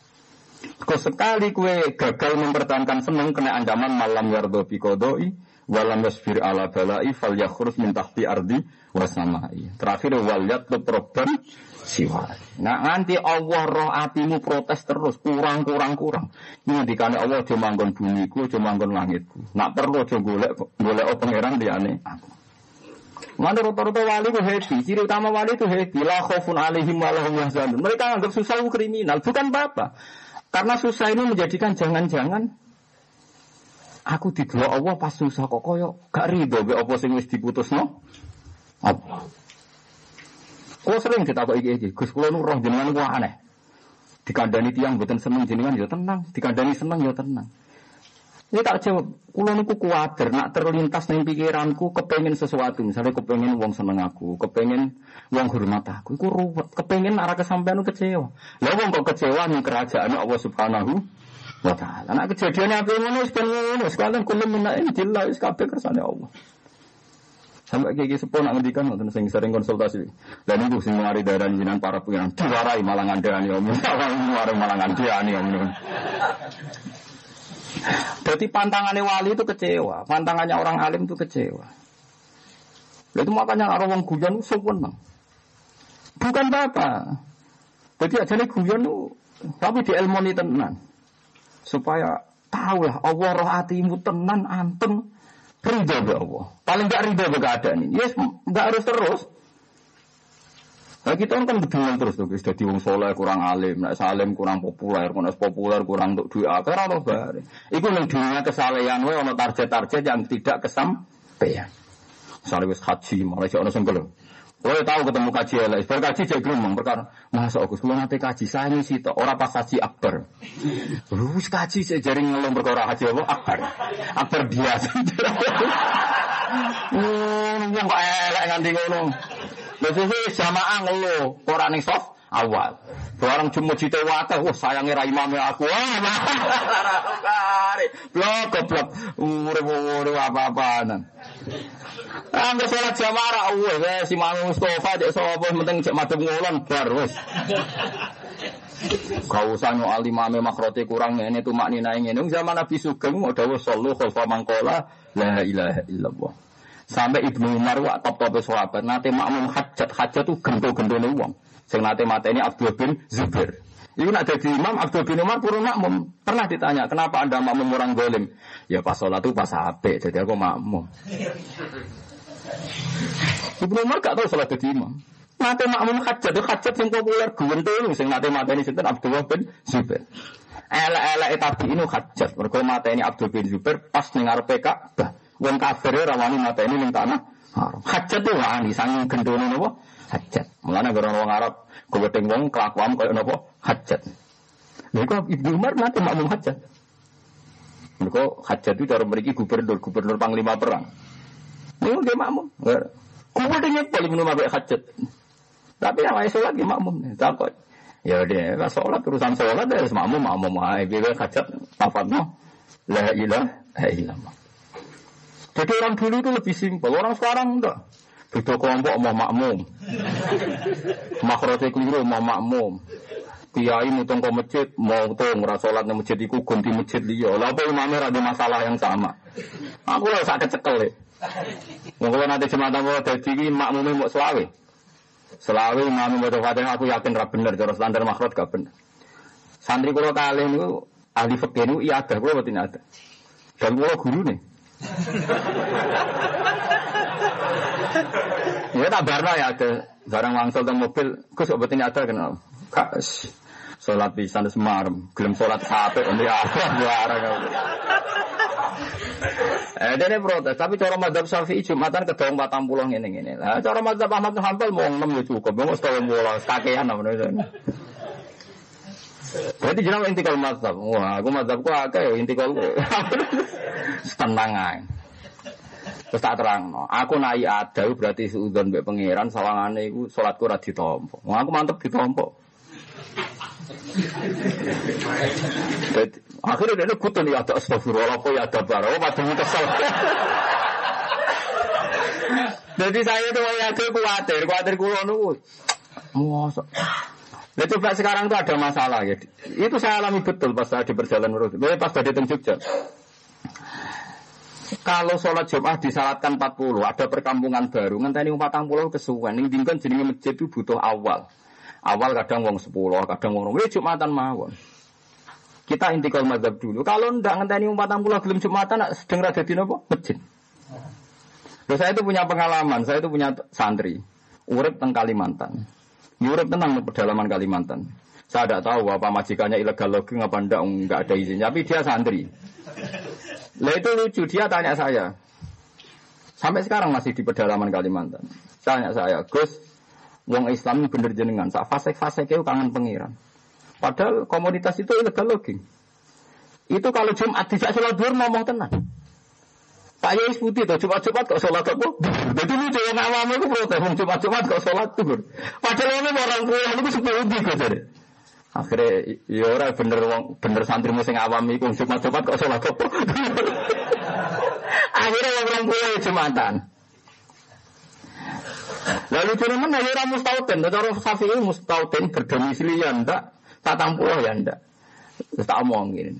Kau sekali kue gagal mempertahankan seneng kena ancaman malam yardo bikodoi walam yasfir ala balai fal yakhrus min tahti ardi wasamai. Terakhir wal yatlub robban siwa. Nah nanti Allah roh atimu protes terus kurang kurang kurang. Ini dikane Allah cuma manggon bumiku, cuma manggon langitku. Nak perlu aja golek golek pangeran diane aku. Mana rata-rata wali itu happy. Ciri utama wali itu happy. La khaufun alaihim wa lahum yahzanun. Mereka anggap susah itu kriminal. Bukan apa-apa. Karena susah ini menjadikan jangan-jangan aku di dua Allah pas susah kok koyo gak ridho be apa sing wis diputusno. Apa? Kau sering kita kok iki. Gus kula nu roh jenengan aneh. Dikandani tiang mboten seneng jenengan ya tenang, dikandani seneng ya tenang. Ini tak jawab, kulo niku kuatir, nak terlintas ning pikiranku kepengen sesuatu, misalnya kepengen wong seneng aku, kepengen wong hormat aku, iku ruwet, kepengen arah kesampaian kecewa. Lah wong kok kecewa ning kerajaan Allah Subhanahu wa taala. Nak kejadian apa ngono wis ngono, sekalian kulo menak ini jelas wis kabeh kersane Allah. Sampai kayak sepuluh nak ngendikan nonton sing sering konsultasi. Dan itu sing mengari darah jinan para pengiran diwarai malah ngandani om. *laughs* Malah malah ngandani om. Jadi pantangannya wali itu kecewa, pantangannya orang alim itu kecewa. Itu makanya orang wong guyon seneng. Bukan apa. Jadi aja nih guyon tapi di ilmu ini tenan. Supaya tahu lah Allah roh hatimu tenan anteng ridho be Allah. Paling gak ridho be keadaan ini. Yes, gak harus terus. Nah kita kan bedengan terus tuh, sudah di wong soleh kurang alim, nak salim kurang populer, kurang populer kurang untuk duit akar atau bare. Iku ning dunia kesalehan wae ono target-target yang tidak kesampaian. Misalnya wis haji, malah sih ono senggel. Kowe tahu ketemu kaji elek, bar kaji jadi gelem perkara. Masa aku sebelum nanti kaji saya ini sih orang pas kaji akbar. Wis kaji saya jaring ngelom perkara haji apa akbar. Akbar biasa. *laughs* Hmm, yang kok elek nganti ngono. Lha sih jamaah ngelo, ora ning soft awal. Barang cuma cita wata, wah sayangnya ra imame aku. *laughs* Wah, blok goblok. Urip-urip apa-apaan. Angger salat jamaah ra wis si Mang Mustofa cek sapa penting cek madhep ngulon wis. Kau usah nyoal imame makrote kurang ngene tuh maknina ngene. Zaman Nabi Sugeng mau dawuh sallu khalfa mangkola la ilaha illallah. Sampai Ibnu Umar wa top top sahabat nate makmum hajat hajat tuh gento gento nih uang. Sing nate mata ini Abdul bin Zubair. Iku nak jadi imam Abdul bin Umar purun makmum. Pernah ditanya kenapa anda makmum orang golim? Ya pas sholat tuh pas ape jadi aku makmum. *laughs* Ibnu Umar gak tahu sholat jadi imam. Nate makmum hajat itu hajat yang populer gento sing nate mata ini sinten Abdul bin Zubair. Elek-elek tapi ini hajat. Mereka mata ini Abdul bin Zubair pas nengar PK. Wong kafir ya rawani mata ini ning tanah. Hajat tuh wani sange gendone napa? Hajat. Mulane gara wong Arab gowedeng wong kelakuan koyo napa? Hajat. Lha kok Ibnu Umar makmum hajat. Mereka hajat itu cara memiliki gubernur, gubernur panglima perang. Ini dia makmum. Gubernur nyepol Ibnu Umar hajat. Tapi yang lain sholat dia makmum. Takut. Ya udah, pas sholat urusan sholat ya makmum makmum. Ah, biar hajat apa no? La ilaha illallah. Jadi orang dulu itu lebih simpel, orang sekarang enggak. Beda kelompok mau makmum. Makrote keliru mau makmum. Kiai mutung ke masjid, mau tuh ngerasa sholat di masjid itu ganti masjid liya. Lah apa imamnya ada masalah yang sama. Aku lah sakit cekel ya. Mungkin nanti jemaah mau jadi makmumnya mau selawe. Selawe imamnya mau fatihah aku yakin ra bener, cara standar makrot gak bener. Santri kalau kali ini ahli fakir ini iya ada, kalau betul ada. Dan kalau guru nih, ya tak barna ya ada barang wangsal dan mobil, kok sok betul ada kenal. Kas, sholat di sana semarem, gelem sholat sate, ini apa barang. Eh, dia protes, tapi cara madhab syafi'i jumatan batang pulau ini ini. Lah, cara madhab Ahmad bin mau enam ya cukup, mau setahun bola, kakean apa. Berarti jenama intikal madhab. Wah, aku madhab ku akeh ya intikal. Tenang. *laughs* Terus tak terang, no. aku naik ada berarti seudon mbek pangeran sawangane iku salatku ora ditompo. Wah, aku mantep ditompo. akhirnya dia kutun ya ada astagfirullah kok ya ada barang, oh padahal kesel. Jadi saya itu ya khawatir, khawatir kulo nunggu. Mosok. Nah, coba sekarang itu ada masalah ya. Itu saya alami betul pas saya di perjalanan Gue pas tadi di Jogja. Kalau sholat Jumat disalatkan 40, ada perkampungan baru, ngenteni 40 kesuwen. Ini dingkan jadi masjid itu butuh awal. Awal kadang wong 10, kadang wong 20, Jumatan mawon. Kita intikal mazhab dulu. Kalau ndak ngenteni 40 belum Jumatan, sedang rada di nopo? Masjid. Loh, saya itu punya pengalaman, saya itu punya santri. Urip teng Kalimantan. Urip tenang di pedalaman Kalimantan. Saya tidak tahu apa majikannya ilegal logging apa enggak, enggak ada izin. Tapi dia santri. Lah itu lucu, dia tanya saya. Sampai sekarang masih di pedalaman Kalimantan. Tanya saya, Gus, wong Islam bener jenengan, sak fase-fase kau kangen pengiran. Padahal komunitas itu ilegal logging. Itu kalau Jumat tidak sholat ngomong tenang. Pak Yai putih tuh Jumat-Jumat kok sholat apa? Jadi lucu yang awam itu protes, Jumat-Jumat kok sholat duhur. Padahal ini orang tua itu sepuluh kok jadi. Akhirnya ya ora bener bener santri sing awam iku Jumat-Jumat kok salah kok. Akhirnya orang pulau Jumatan. Lalu cuman ya ora mustautin, cara Syafi'i mustautin berdomisili ya ndak, tatang pulau ya ndak. Tak omongin.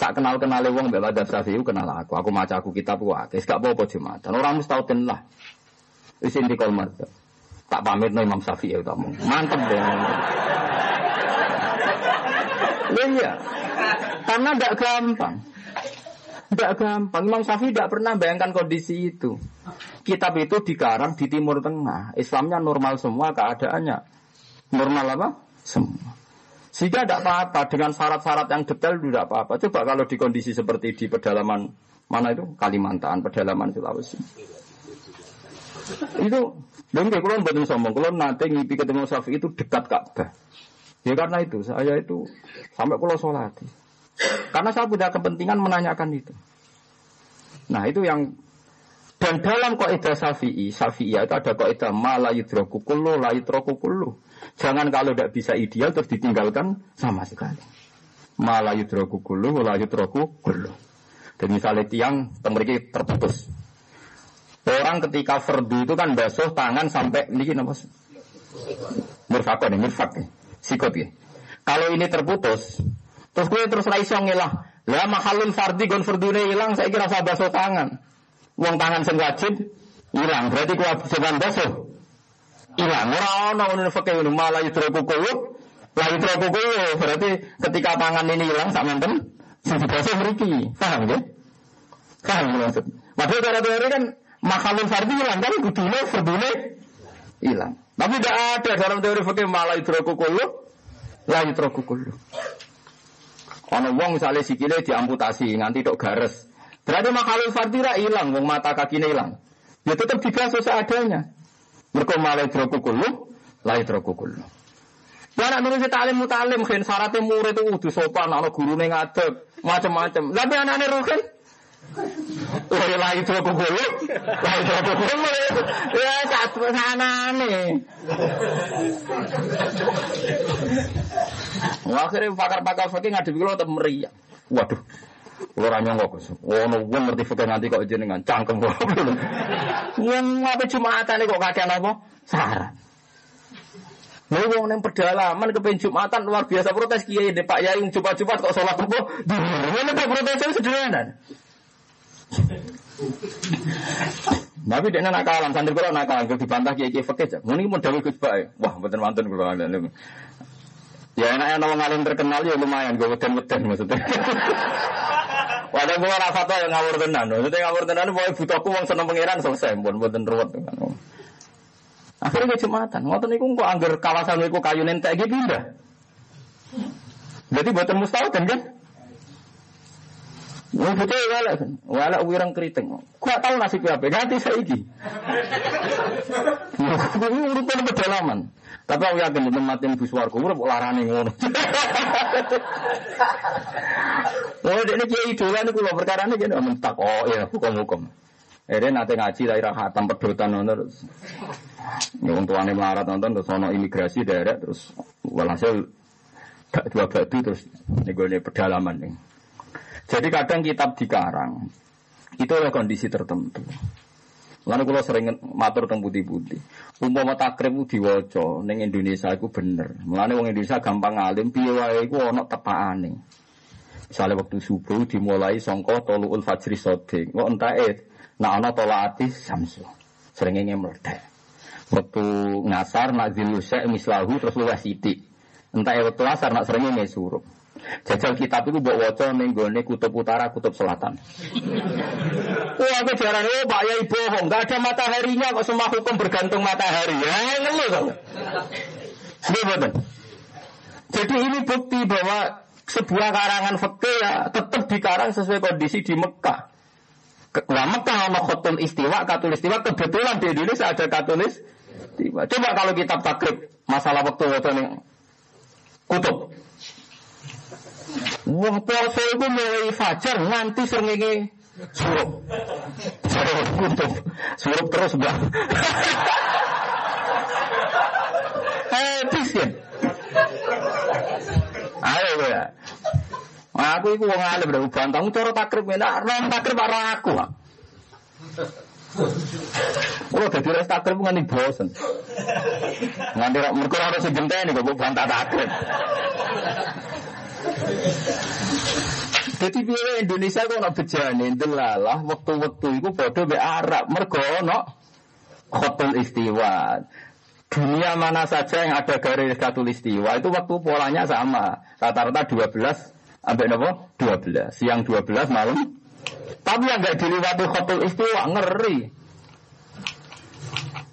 Sak kenal kenal wong mbek madzhab Syafi'i kenal aku. Aku maca aku kitab ku akeh. Gak apa-apa Jumatan. Orang mustautin lah. Wis indikal madzhab. Tak pamit no Imam Syafi'i ya tamu. Mantep deh. Iya. Karena tidak gampang. Tidak gampang. Imam Syafi'i tidak pernah bayangkan kondisi itu. Kitab itu dikarang di Timur Tengah. Islamnya normal semua keadaannya. Normal apa? Semua. Sehingga tidak apa-apa dengan syarat-syarat yang detail tidak apa-apa. Coba kalau di kondisi seperti di pedalaman mana itu Kalimantan, pedalaman Sulawesi. Itu, dan kalau betul sombong, kalau nanti ngipi ketemu Syafi'i itu dekat Ka'bah. Ya karena itu saya itu sampai pulau sholat. Karena saya punya kepentingan menanyakan itu. Nah itu yang dan dalam kaidah Syafi'i, Syafi'i itu ada kaidah mala yudroku kullu, la. Jangan kalau tidak bisa ideal terus ditinggalkan sama sekali. Mala yudroku kullu, la. Dan misalnya tiang temeriki terputus. Orang ketika fardu itu kan basuh tangan sampai ini apa? Mirfak nih, mirfak nih sikut ya. Kalau ini terputus, terus gue terus raiso ngilah. Lah mahalun fardi gon fardune hilang, saya kira saya basuh tangan. Uang tangan sing wajib hilang, berarti kewajiban basuh hilang. Ora ono ngono fakir ini malah yudroku kulo, la yudroku kulo. Berarti ketika tangan ini hilang sak menten sing dibasuh mriki. Paham ya? Paham maksud. Padahal cara teori kan mahalun fardi hilang kan kudune fardune hilang. Tapi tidak ada dalam teori fikih malah idroku kullu, la idroku kullu. Ono wong misalnya sikile diamputasi nganti tok gares. Berarti makalul fardira hilang, wong mata kakinya hilang. Ya tetap dibasuh seadanya. Mereka malah idroku kullu, la idroku kullu. Ya anak nulis taklim mutalim, kan syaratnya murid itu udah sopan, anak guru ngadeg, macam-macam. Tapi anak-anak rukin, Wah, lagi itu aku gue, lagi itu aku ya satu sana nih. Akhirnya pakar-pakar fakir ngadep kalau tetap meriah. Waduh, ora nyongko Gus. Ono wong ngerti fikih nanti kok jenengan cangkem kok. Wong apa Jumatan kok kakean apa? Sarah. Lha wong ning pedalaman kepen Jumatan luar biasa protes kiai Pak Yai Jumat-Jumat kok salat apa? Ngene kok protes sederhana. Tapi dia nak kalah, santri kalau nak kalah, dibantah kiai kiai fakir. Muni mau dawi gus bae. Wah, betul mantan kalau ada. Ya enaknya nama ngalim terkenal ya lumayan, gue weden weden maksudnya. *laughs* Wadah gue rasa tuh yang ngawur tenan, maksudnya ngawur tenan, mau butuhku uang seneng pangeran selesai, buat buatan ruwet. Akhirnya gue jumatan, ngotot niku kok angger kawasan niku kayu nentek gitu pindah. Jadi buatan mustahil kan? Wong bocah walek, walek wireng keriting. Gua tahu nasib apa, ganti saiki. *laughs* Kuwi urutan pedalaman. Tapi aku yakin di tempat yang bus warga, urip larane ngono. *laughs* Oh, ini kiai idola ini kalau perkara ini jadi mentak. Oh iya, hukum-hukum. Eh, nanti ngaji daerah hatam pedotan nonton terus. Yang tuane melarat nonton terus sono imigrasi daerah terus walhasil dua batu terus ini gue pedalaman nih. Jadi kadang kitab dikarang itu oleh kondisi tertentu. Lalu kalau sering matur tentang putih-putih, umpama takrib diwaca neng Indonesia itu bener. Mulane wong Indonesia gampang alim, piye wae iku ana tepakane. Misalnya waktu subuh dimulai songko toluul fajri sodik, kok eh, nak ana tolaati samsu, sering meledak. Waktu ngasar nak zilusek mislahu terus luwes sidik. Entah eh waktu asar nak sering suruh. Jajal kitab itu buat waca ning kutub utara, kutub selatan. *laughs* Wah, aku jarang oh Pak Yai bohong, nggak ada mataharinya kok semua hukum bergantung matahari. Ya ngeluh kan. Jadi ini bukti bahwa sebuah karangan fakir ya tetap dikarang sesuai kondisi di Mekah. Nah Mekah sama khotul istiwa, katul istiwa kebetulan di Indonesia ada katulis istiwa. Coba kalau kitab takrib masalah waktu waktu ini kutub. Wong poso itu mulai fajar nganti srengenge surup. Surup kutub. Surup terus, Mbak. *laughs* Habis ya. Ayo ya. Aku iku wong alim lho bantang cara takrib enak, ora takrib ora aku. Kalau dadi res takrib nganti bosen. Nganti mergo ora sing genteni kok bantah takrib. Jadi biaya Indonesia kok nak bejane delalah waktu-waktu itu bodoh be Arab mergo no hotel istiwa. Dunia mana saja yang ada garis istiwa itu waktu polanya sama. Rata-rata 12 sampai nopo 12. Siang 12 malam. Tapi yang nggak dilewati hotel istiwa ngeri.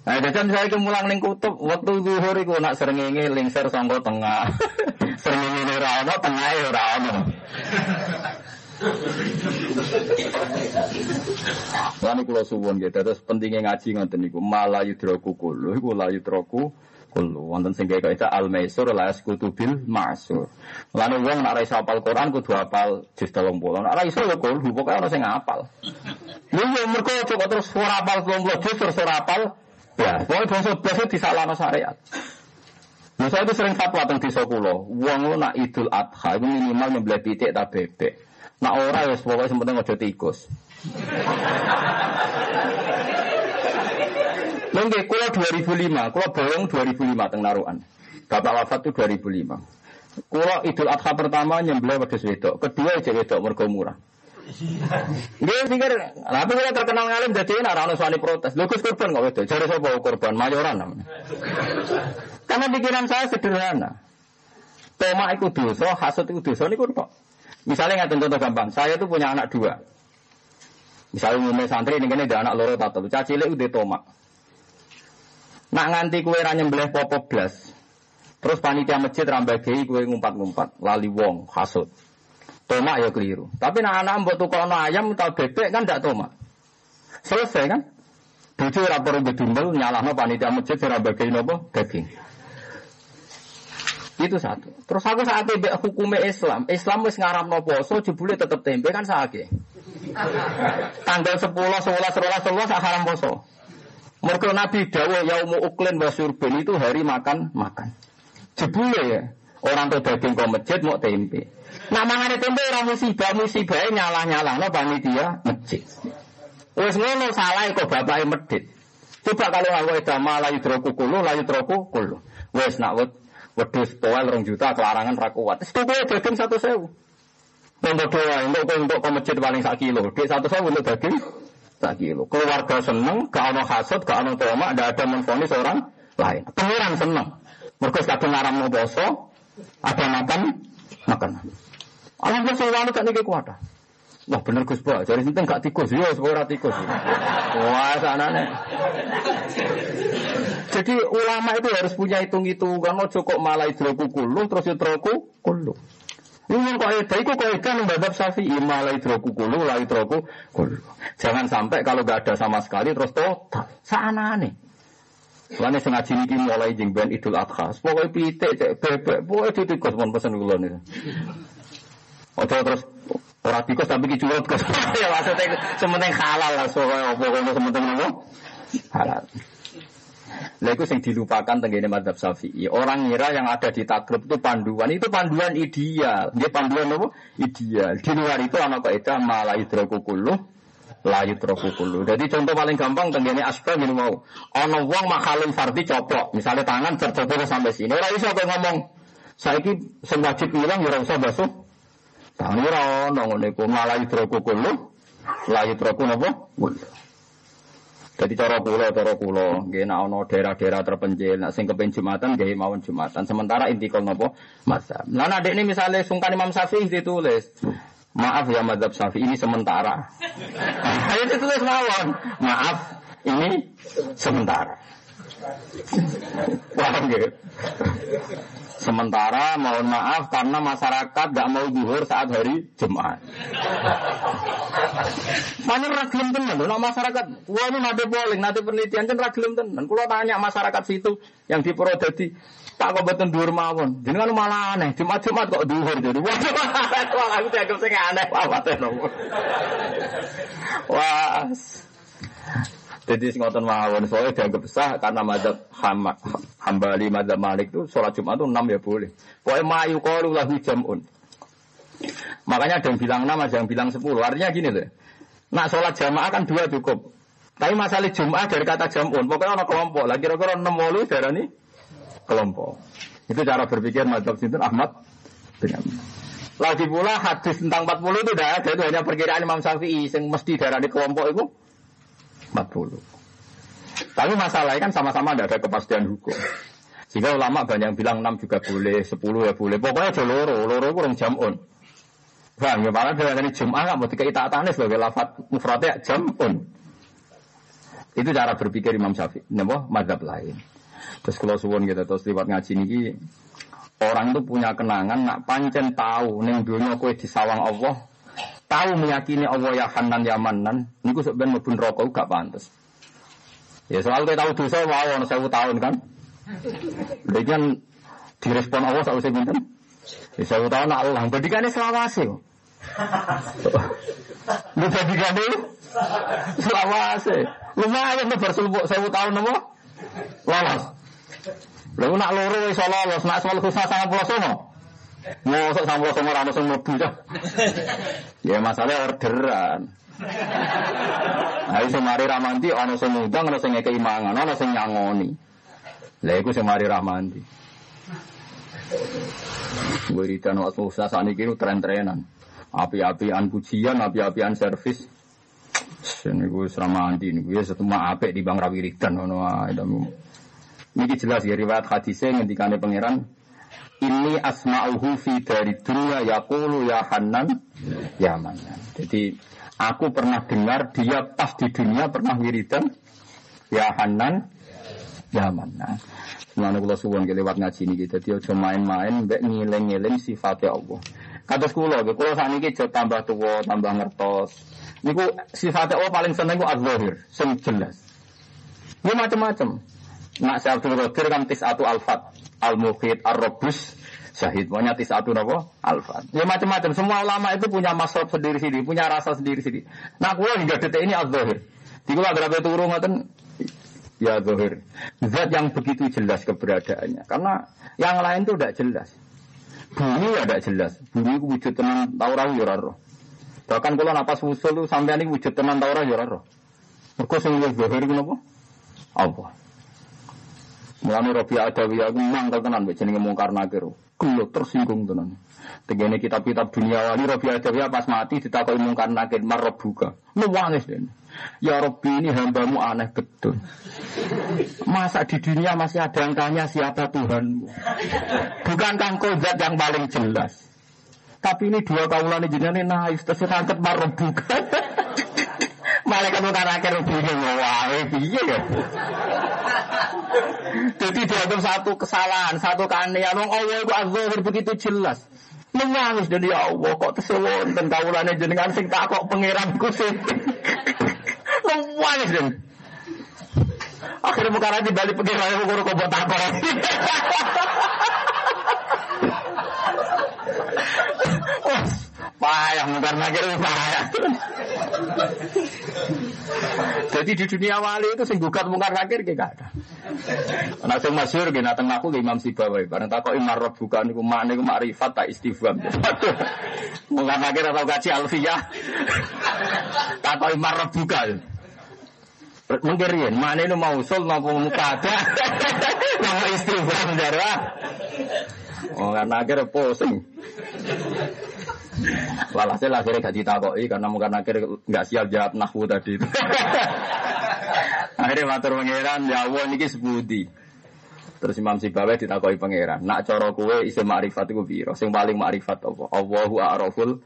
Nah, dan saya kemulang ning kutub waktu zuhur iku nak srengenge lingser sangka tengah. *laughs* srengenge ora ono, tengahe ora ono. Lan kula suwun nggih terus pentingnya ngaji ngoten niku malah yudroku kulo iku la yudroku kulo wonten sing kaya kaya al maisur la yaskutu bil masur. Lan wong nek ora iso hafal Quran kudu hafal juz 30. Nek ora iso ya kulo pokoke ana sing hafal. Lha yo mergo kok terus ora hafal 30 juz terus ora hafal Ya, pokoknya bangsa bangsa disalahno syariat. Nah, itu sering fatwa tentang desa kulo. Wong lo nak idul adha itu minimal nyembelih pitik tak bebek. Nak ora ya pokoknya sempenting aja tikus. Lengge kulo 2005, kulo bohong 2005 teng narukan. Bapak wafat itu 2005. Kulo idul adha pertama nyembelih wedhus wedok, kedua aja wedok mergo murah. Dia pikir, tapi kalau terkenal ngalim jadi ini orang suami protes. Lu kus korban nggak itu? Jadi saya bawa korban mayoran namanya. Karena pikiran saya sederhana. Toma itu dosa, hasut itu dosa ini kok. Misalnya nggak contoh gampang, saya itu punya anak dua. Misalnya umumnya santri ini kan ada anak loro tato, cacile udah toma. Nak nganti kue nyembelih popok blas. Terus panitia masjid rambagi kue ngumpat-ngumpat, lali wong, hasut. Tomak ya keliru. Tapi nak anak mbok tukono ayam atau bebek kan tidak tomak. Selesai kan? Bojo ora perlu bedumel nyalahno panitia masjid ora bagi nopo daging. Itu satu. Terus aku saat itu hukumnya Islam, Islam wis ngaramno poso jebule tetep tempe kan sakit. Tanggal 10, 11, 11, 11 haram poso. Mereka Nabi Dawa yaumu uklin wasurbin itu hari makan makan. Jebule ya. Orang tuh daging kok masjid mau tempe. Nah mangane tempe ora musibah musibah nyalah-nyalah no panitia masjid. Wes ngono salah kok bapake medit. Coba kalau aku itu malah yudroku kulu, layu troku kulu. Wes nak wed wedus toal rong juta kelarangan ra kuat. Wis tuku daging satu sewu. Untuk doa, untuk untuk ke masjid paling sak kilo. Di satu sewu untuk daging sak kilo. Keluarga seneng, gak ono hasud, gak ono tomak, ada ada menfonis orang lain. Pengiran seneng. Mereka kadang ngaram mau boso, ada makan, makan. Alhamdulillah saya wanita ini kuat. Wah bener Gus Pak, jadi sinten gak tikus, ya ora tikus. Wah sanane. Jadi ulama itu harus punya hitung-hitungan, ojo kok malah hidroku kulu, terus hidroku kulu. Ini kok itu, itu kok itu membadab safi ima lai droku kulu, lai droku kulu. Jangan sampai kalau gak ada sama sekali terus total. Sana nih. Lainnya sengaja niki mulai jeng ben idul adha. Pokoknya pitik, cek bebek, pokoknya titikos pun pesen kula nih. Ojo terus orang tikus tapi kicurut kos. *laughs* ya maksudnya sementing halal lah, soalnya pokoknya sementing apa? Halal. Lah itu yang dilupakan tenggine madhab syafi'i. Orang ngira yang ada di takrib itu panduan. Itu panduan ideal. Dia panduan apa? Ideal. Di luar itu anak kaidah malah idrokukulu layu trokukulu. Jadi contoh paling gampang tenggine aspek ini mau. Ono wong makhalul fardi coplok. Misalnya tangan tercoplok sampai sini. Ora iso kok ngomong. Saiki sing wajib ilang ya ora usah basuh. Tangan ora ono ngene iku malah idrokukulu layu troku napa? Jadi cara pulau, cara pulau, gak ono daerah-daerah terpencil, nak sing kepen jumatan, gak mawon jumatan. Sementara inti kol nopo masa. Nah, adik ini misalnya sungkan Imam Syafi'i ditulis, maaf ya madhab Syafi'i ini sementara. *laughs* Ayo ditulis mawon, maaf ini sementara. *laughs* Paham gitu? Sementara mohon maaf karena masyarakat gak mau duhur saat hari Jumat. Mana ragilem tenan, nah masyarakat, wah ini nanti polling, nanti penelitian kan ragilem tenan. Kalau tanya masyarakat situ yang di Purwodadi, tak kok betul duhur mawon. Jadi kan malah aneh, Jumat Jumat kok duhur jadi. Wah, wah aku dianggap sing aneh, wah, wah. Jadi ngotot mawon soalnya dianggap sah karena madzhab hambali madzhab malik itu sholat jumat itu enam ya boleh. Pokoknya mayu kalu lahu jamun. Makanya ada yang bilang enam, ada yang bilang sepuluh. Artinya gini loh. Nak sholat jamaah kan dua cukup. Tapi masalah jumat dari kata jamun. Pokoknya ada kelompok. Lagi kira-kira enam wolu darah ini kelompok. Itu cara berpikir madzhab sinten Ahmad bin Lagi pula hadis tentang 40 itu tidak ada. Itu hanya perkiraan Imam Syafi'i. Yang mesti darah di kelompok itu 40. Tapi masalahnya kan sama-sama tidak ada kepastian hukum. Sehingga ulama banyak bilang 6 juga boleh, 10 ya boleh. Pokoknya ada loro, loro kurang jamun. Bang, ya malah dari Jum'ah nggak mau dikait sebagai lafat mufradnya jamun. Itu cara berpikir Imam Syafi'i. Napa? Madhab lain. Terus kalau suwon kita terus lewat ngaji niki orang itu punya kenangan nak pancen tahu neng dunia kue disawang Allah tahu meyakini Allah ya Hanan ya Manan, niku sebenarnya mlebu rokok gak pantas. Ya soal kita tahu dosa wow saya tahun kan. Lha kan direspon Allah sak usah pinten? Ya saya tahun Allah, bandingane selawase. Lu bandingane selawase. Lumayan bar suluk saya tahun nopo? Lolos. Lalu nak loro iso lolos, nak soal khusus 99. Mosok sampo semua ora sing mlebu Ya masalah orderan. Ayo sing mari ramanti ana sing ngundang ana sing ngekeki mangan, ana nyangoni. Lah iku sing mari rahmanti. Wiridan waktu usaha saat ini tren-trenan. Api-apian pujian, api-apian servis. Ini gue selama anti ini gue satu apik di bang rawiridan. Ini jelas ya riwayat hadisnya ngendikane pangeran ini asma'uhu fi dari dunia yaqulu ya Hanan ya Manan. Jadi aku pernah dengar dia pas di dunia pernah wiridan ya Hanan ya Manan. Semuanya kalau suwon lewat ngaji ini kita dia cuma main-main mbak ngiling-ngiling sifatnya Allah. Sekolah, kalau saat ini tambah tua, tambah ngertos. Niku sifatnya Allah paling seneng ku az-zahir, jelas. Ini macam-macam. Nak saya Abdul Qadir kan tis atu alfat al-mukhid, ar-robus, syahid. Pokoknya satu nopo alfa. Ya macam-macam. Semua ulama itu punya masuk sendiri sendiri, punya rasa sendiri sendiri. Nah, gue hingga detik ini al-zahir. Di kula berapa turun ngoten ya zahir. Zat yang begitu jelas keberadaannya. Karena yang lain itu tidak jelas. Bumi ya tidak jelas. Bumi itu wujud tenan taurah ya roh. Bahkan kalau napas usul itu sampai ini wujud tenan taurah ya roh. Mereka sing zahir itu apa? Allah. Mulane Robi Adawi aku mangkel tenan mbek jenenge mungkar nakir. Kulo tersinggung tenan. Tegene kitab-kitab dunia wali Robi Adawi pas mati ditakoki mungkar nakir marrobuka. Nuwangis den. Ya Robbi ini hambamu aneh betul. Masa di dunia masih ada yang tanya siapa Tuhanmu? Bukan kang zat yang paling jelas. Tapi ini dua kaulan jenenge naif terus rangket marrobuka. *laughs* Malaikat mungkar nakir bingung wae piye ya. Jadi dianggap satu kesalahan, satu keanehan. Wong Allah itu azhar begitu jelas. Nangis dari ya Allah kok tesewon dan kawulane jenengan sing tak kok pangeran sing. Nangis dan. Akhirnya bukan aja balik pangeran mau kok buat apa? Oh, payah mungkar nakir payah. Jadi di dunia wali itu sing gugat mungkar nakir gak ada. Nah sing masyhur gini teng aku ke Imam Sibawi bareng takok imar bukan niku makne iku makrifat tak istifham. Mungkar nakir atau gaji alfiyah. Takok imar bukan. Mungkin riyen makne itu mausul napa mukada. Nama istifham jarwa. Oh karena akhirnya pusing. Walhasil akhirnya gak ditakoki karena mungkin akhirnya nggak siap jawab nahwu tadi. *laughs* akhirnya matur pangeran ya Allah niki sebudi. Terus Imam Sibawi ditakoki pangeran, nak cara kowe iso makrifat iku piro? Sing paling makrifat apa? Allahu a'raful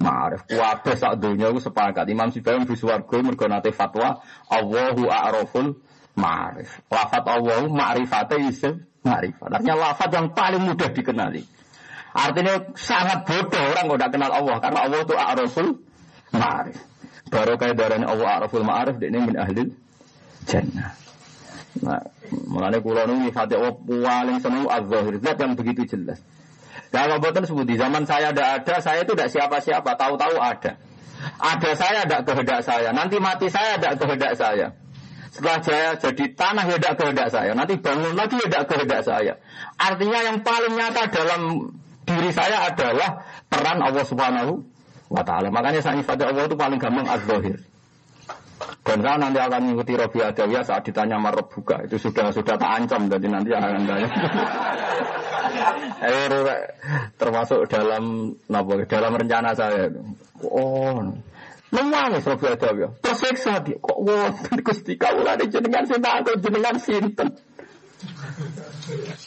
ma'rif. Kabeh sak donya iku sepakat. Imam Sibawi mlebu swarga mergo nate fatwa Allahu a'raful ma'rif. Lafat Allahu ma'rifate isim ma'rifat. Artinya lafat yang paling mudah dikenali. Artinya sangat bodoh orang nggak kenal Allah karena Allah itu a'raful ma'rif. Baru kayak darahnya Allah a'raful ma'rif ini min ahli jannah. Nah, mengenai kulo ini fatih Allah paling senang az-zahir zat yang begitu jelas. Kalau buatan sebut di zaman saya ada ada, saya itu tidak siapa-siapa, tahu-tahu ada. Ada saya tidak kehendak saya, nanti mati saya tidak kehendak saya. Setelah saya jadi tanah ya tidak kehendak saya, nanti bangun lagi ya tidak kehendak saya. Artinya yang paling nyata dalam diri saya adalah peran Allah Subhanahu wa taala. Makanya saya ibadah Allah itu paling gampang az-zahir. Dan saya nanti akan mengikuti Robi Adawiyah saat ditanya marah buka. Itu sudah sudah tak ancam, jadi nanti akan tanya. *laughs* termasuk dalam napa, dalam rencana saya. Oh, Nangis Robi Adawiyah. Tersiksa dia. Kok wonten Gusti kawulane jenengan takut jenengan sinten.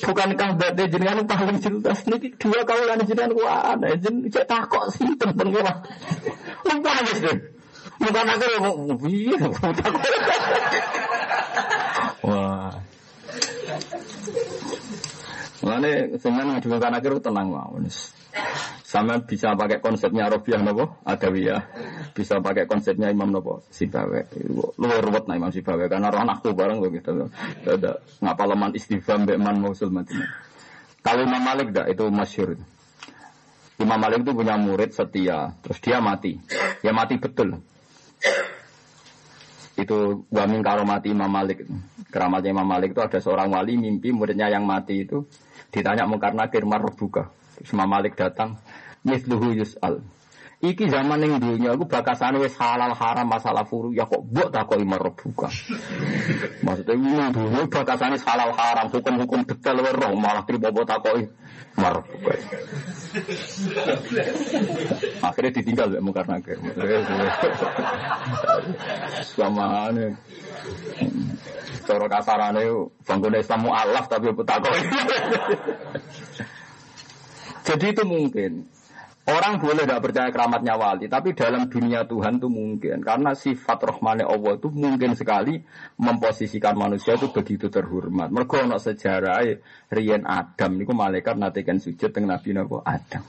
Bukankah berarti jenengan paling jelas niki dua kawulane jenengan ku ana jen cek takok sinten pengira. Nangis deh. Bukan aku yang piye Wah. Mulane sampean ngadewe kan akhir tenang mawon. Sama bisa pakai konsepnya Robiah nopo Adawiyah, bisa pakai konsepnya Imam nopo Sibawe. Luar ruwet nah Imam Sibawe karena roh anakku bareng begitu. Ada ngapa leman istifham beman mausul macam. Kalau Imam Malik dah itu masyur. Imam Malik itu punya murid setia, terus dia mati. Ya mati betul itu wamin kalau mati Imam Malik keramatnya Imam Malik itu ada seorang wali mimpi muridnya yang mati itu ditanya mau karena kirmar buka Imam Malik datang misluhu yus'al Iki zaman yang dunia aku bakasan wes halal haram masalah furu ya kok buat tak kok imar buka. *laughs* Maksudnya ini dunia bakasan halal haram hukum-hukum detail roh malah terima buat tak kok imar buka. Akhirnya ditinggal ya mungkar nakir. Sama ini. Cara kasarane bangun Islam mu'alaf tapi takut. Jadi itu mungkin. Orang boleh tidak percaya keramatnya wali, tapi dalam dunia Tuhan itu mungkin. Karena sifat rohmane Allah itu mungkin sekali memposisikan manusia itu begitu terhormat. Mereka ada sejarah Rian Adam, itu malaikat natikan sujud dengan Nabi Nabi Adam.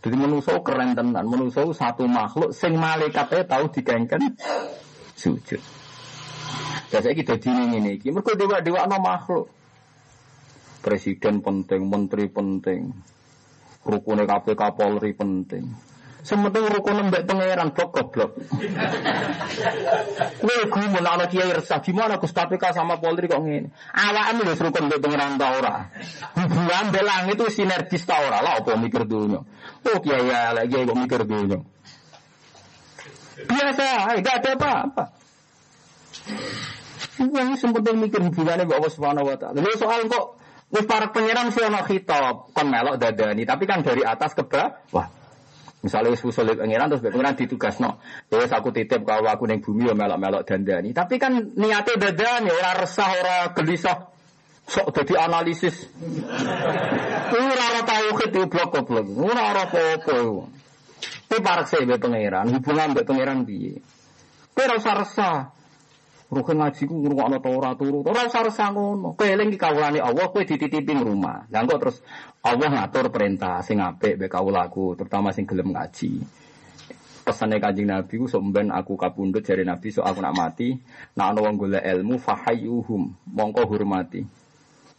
Jadi manusia keren tenan, manusia satu makhluk, sing malaikatnya tahu digengken sujud. Biasanya kita dini ini, mereka dewa-dewa no makhluk. Presiden penting, menteri penting, Rukune KPK Polri penting. Sementing rukun mbek pangeran blok goblok. Kowe gumun ana kiai resah gimana Gus KPK sama Polri kok ngene. Awakmu wis rukun mbek pangeran ta ora. Hubungan mbek langit itu sinergis ta ora lah apa mikir dunya. Oh kiai lagi kok mikir dunya. Biasa, enggak ada apa-apa. Yang sempat mikir hubungannya Allah Subhanahu Wa Taala. Lalu soal kok Wis para pangeran sih ono khitab kon melok dadani, tapi kan dari atas ke bawah. Misalnya wis usul pangeran terus pangeran ditugasno. Ya wis aku titip kalau aku ning bumi ya melok-melok dandani. Tapi kan niatnya dadani ora resah ora gelisah. Sok jadi analisis. *laughs* Ora ora tauhid itu blok-blok. Ora ora apa-apa. Tapi parak sih pangeran, hubungan mbek pangeran piye? Kowe ora usah resah. Rukin ngaji ku ngrungokno ta ora turu. Ora usah resah ngono. Kowe eling iki kawulane Allah kowe dititipi rumah. Lah kok terus Allah ngatur perintah sing apik mbek kawulaku, terutama sing gelem ngaji. Pesane Kanjeng Nabi ku sok aku kapundhut jare Nabi sok aku nak mati, nak ana wong ilmu fahayyuhum, mongko hormati.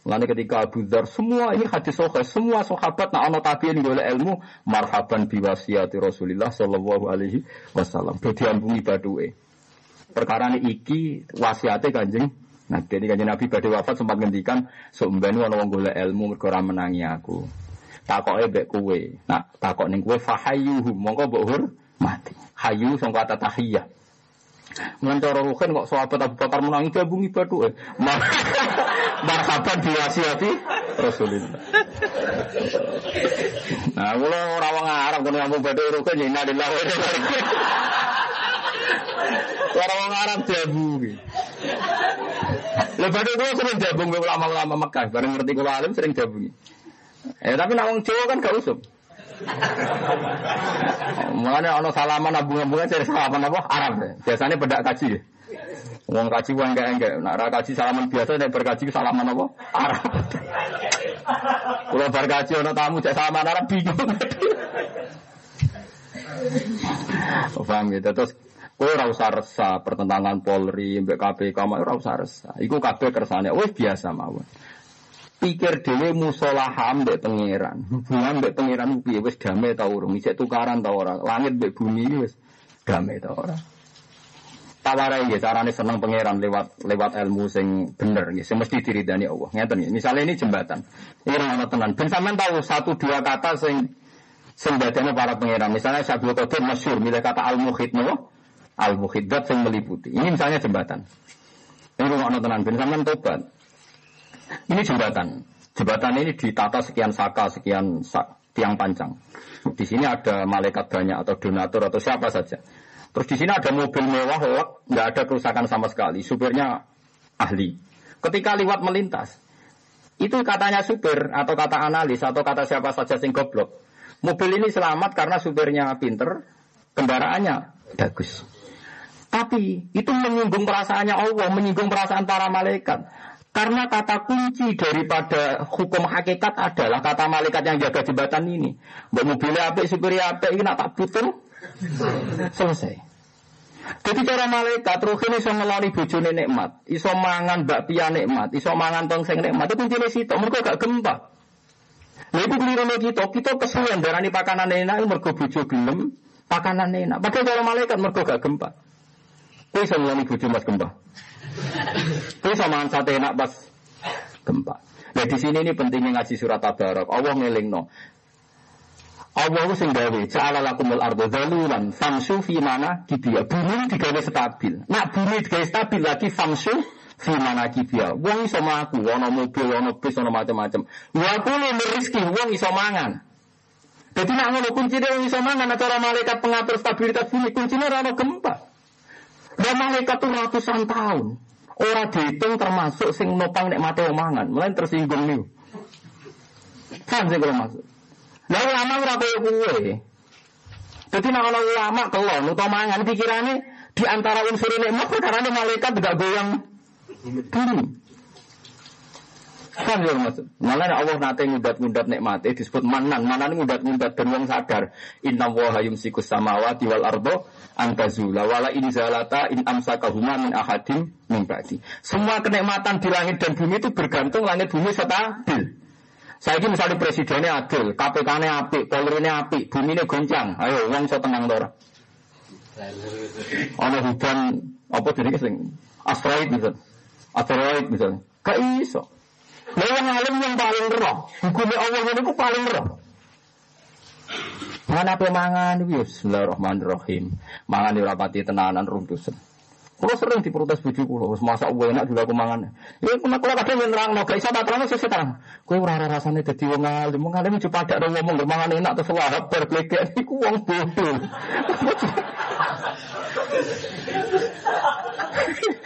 Mulane ketika Abu Dzar semua ini hadis sahih, semua sahabat nak ana tabiin golek ilmu, marhaban biwasiyati Rasulillah sallallahu alaihi wasallam. Dadi ambungi baduke perkara ini iki wasiate kanjeng Nah, jadi kanjeng Nabi pada wafat sempat ngendikan, seumbani ana wong golek ilmu mergo menangi aku. Takoke mbek kowe. Nah, takok ning kowe fahayyuhu, mongko mbok mati. Hayu sangka kata tahiyah. Mulan cara kok sahabat Abu Bakar menangi gabungi eh. *laughs* Marhaban diwasiati Rasulullah. Nah, kula ora wong Arab kono ngomong batu ruhen ya Suara orang Arab diabungi. Lepas itu gue sering gabung dengan ulama-ulama Mekah. Bareng ngerti kalau alim sering gabungi. Eh tapi nak Jawa kan gak usum. Makanya ono salaman abung-abungan saya salaman apa Arab deh. Biasanya bedak kaji. Ya. Wong kaji wong enggak enggak. Nak ra kaji salaman biasa nek berkaji salaman apa? Arab. Kalau berkaji ono tamu cek salaman Arab bingung. Paham gitu. Terus Kowe ora usah resah pertentangan Polri mbek KPK ora usah resah. Iku kabeh kersane wis biasa mawon. Pikir dhewe musolaham mbek pangeran. Hubungan mbek pangeran piye wis damai ta urung? Isih tukaran ta ora? Langit mbek bumi wis damai ta ora? Tawarai ya carane seneng pangeran lewat lewat ilmu sing bener nggih, sing mesti diridani Allah. Ngeten. Misalnya ini jembatan. Ini ora tenan. Ben sampean tahu satu dua kata sing sing para pangeran. Misalnya Syabul Qadir masyhur milih kata al-muhit napa? Al muhiddat yang meliputi. Ini misalnya jembatan. Ini rumah tenan bin sampean tobat. Ini jembatan. Jembatan ini ditata sekian saka, sekian sak, tiang panjang. Di sini ada malaikat banyak atau donatur atau siapa saja. Terus di sini ada mobil mewah, lek, nggak ada kerusakan sama sekali. Supirnya ahli. Ketika lewat melintas, itu katanya supir atau kata analis atau kata siapa saja sing goblok. Mobil ini selamat karena supirnya pinter, kendaraannya bagus. Tapi itu menyinggung perasaannya Allah, menyinggung perasaan para malaikat. Karena kata kunci daripada hukum hakikat adalah kata malaikat yang jaga jembatan ini. Mbak mobilnya apik, supirnya apik, ini tak putul. Selesai. Jadi cara malaikat terus ini iso ngeloni bojone nikmat, iso mangan bakpia nikmat, iso mangan tongseng nikmat. Itu kuncinya situ, mereka gak gempa. Nah itu keliru kita, kita kesulitan darani pakanan enak, mereka bojo gelem, pakanan enak. Padahal cara malaikat mereka gak gempa. Kowe iso ngulani bojo Mas gempa. Kowe iso mangan sate enak pas gempa. Nah di sini ini pentingnya ngaji surat Tabarak. Allah ngelingno. Allah sing gawe ja'ala lakumul ardo dalulan famsu fi mana kibia. Bumi digawe stabil. Nak bumi digawe stabil lagi famsu fi mana kibia. Wong iso mlaku, ana mobil, ana bis, ana macam-macam. Wa rezeki wong iso mangan. Jadi nak ngono kuncine wong iso mangan cara malaikat pengatur stabilitas bumi kuncine ora gempa. Dan malaikat itu ratusan tahun. Orang dihitung termasuk sing nopang nek mati omangan. Mulai tersinggung nih. Kan sih kalau masuk. Nah ulama ora koyo kowe. Jadi nek ana ulama kelon utawa mangan pikirane di antara unsur nikmat karena malaikat tidak goyang bumi. Kan ya maksud. Malah Allah nate ngudat-ngudat nikmate disebut manan. Manan ngudat-ngudat dan wong sadar. Inna wa yumsikus samawati wal ardo antazula wala in zalata in amsakahuma min ahadim min ba'di. Semua kenikmatan di langit dan bumi itu bergantung langit bumi stabil. Saya ini misalnya presidennya adil, KPK-nya api, Polri-nya api, bumi ini goncang. Ayo, uang so tenang dora. Ono hujan, apa jadi sing asteroid misalnya. Asteroid misalnya. Gak iso. Lah yang alim yang paling roh, hukumnya Allah itu paling roh. Mana apa mangan itu Bismillahirrahmanirrahim. Mangan di rapati tenanan runtusan. Kalau sering diprotes bujuk kulo, masa gue enak juga aku mangan. Ya kena kalau kadang yang nerang, no, gak bisa tak terang, saya terang. Kue rara rasanya jadi wong alim, wong alim ada orang ngomong, mangan enak terus wahab berkelekek, *laughs* iku wong bodoh. *laughs*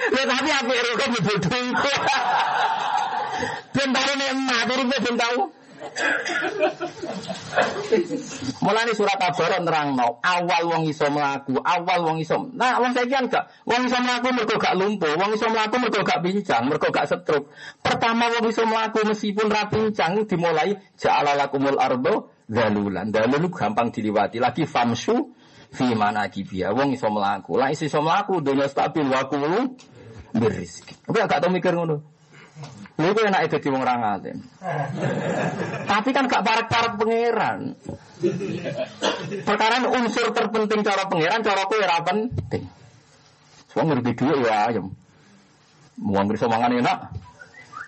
Ya tapi apa yang bodoh? *laughs* Ben tahu nek emak, uripe ben Mulane surat Tabarak nerangno, awal wong iso mlaku, awal wong iso. Nah, wong saiki kan gak wong iso mlaku mergo gak lumpuh, wong iso mlaku mergo gak pincang, mergo gak setruk. Pertama wong iso mlaku meskipun ra pincang dimulai ja'ala lakumul ardo dalulan. Dalul gampang diliwati. Lagi famsu fi mana kibia. Wong iso mlaku. Lah iso mlaku dunia stabil wa kulu berizki. Tapi gak tau mikir ngono. Lha iku enak dadi wong ra ngalim. Tapi kan gak parek-parek pangeran. Perkara unsur terpenting cara pangeran, cara kowe ora penting. Wong ngerti dhuwit ya ayam. Wong iso mangan enak.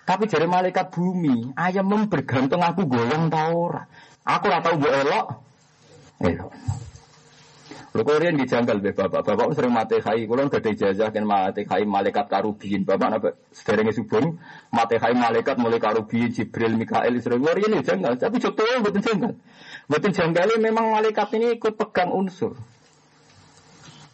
Tapi jari malaikat bumi, ayam bergantung aku golong ta ora. Aku ora tau mbok elok. Elok. Lho kok riyen dijanggal be bapak. Bapak sering mate khai, kula gede ijazah kan mate khai malaikat karubiyin. Bapak napa sederenge subuh mate khai malaikat mulai karubiyin Jibril Mikael sering kula riyen janggal, tapi contohnya mboten janggal. Mboten janggal memang malaikat ini ikut pegang unsur.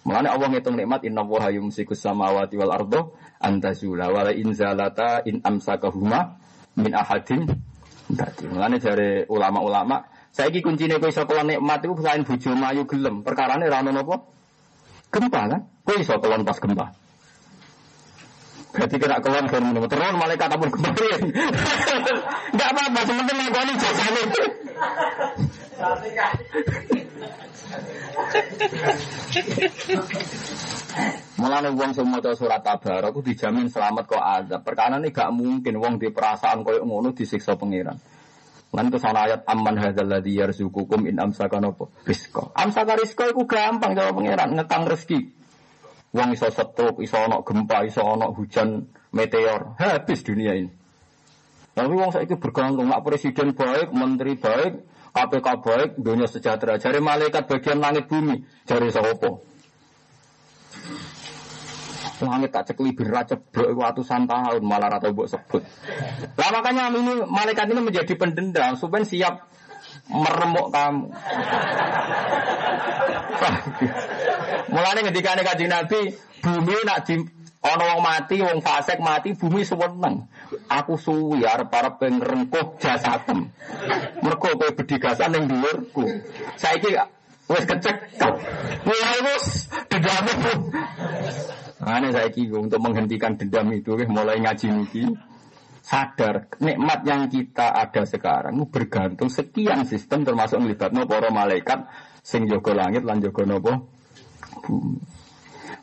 Mulane Allah ngitung nikmat inna wa yumsikus samawati wal ardo antazula wala in zalata in amsakahuma min ahadin. Mulane dari ulama-ulama Saiki kuncine kowe iso kelon nikmat iku selain bojo mayu gelem. Perkarane ora ono napa? Gempa kan? Kowe iso kelon pas gempa. Berarti kena kelon kan ngono. Terus malaikat ampun gempa. *laughs* Enggak apa-apa, sementing ngakoni jasane. *laughs* Mulane wong sing maca surat aku dijamin selamat kok azab. Perkara ini gak mungkin wong di perasaan koyo ngono disiksa pangeran. Lan itu sana ayat aman hadzal ladzi yarzuqukum in amsaka nopo rizqa. Amsaka rizqa iku gampang jawab pangeran ngekang rezeki. Wong iso setruk, iso ana gempa, iso ana hujan meteor, habis dunia ini. Tapi wong saiki bergantung nak presiden baik, menteri baik, KPK baik, dunia sejahtera. Jari malaikat bagian langit bumi, jari sapa? Langit tak cekli berat ceblok ratusan tahun malah rata buat sebut. Lah makanya ini malaikat ini menjadi pendendam supaya siap meremuk kamu. *laughs* Mulane ketika kaji Nabi, bumi nak di ono wong mati, wong fasik mati, bumi seneng. Aku suwi arep arep pengrengkuh jasadem. Mergo kowe bedigasan ning dhuwurku. Saiki wis kecek. Mulai wis dendam. Ane saya untuk menghentikan dendam itu, mulai ngaji niki sadar nikmat yang kita ada sekarang bergantung sekian sistem termasuk melibatno para malaikat sing jaga langit lan napa bumi.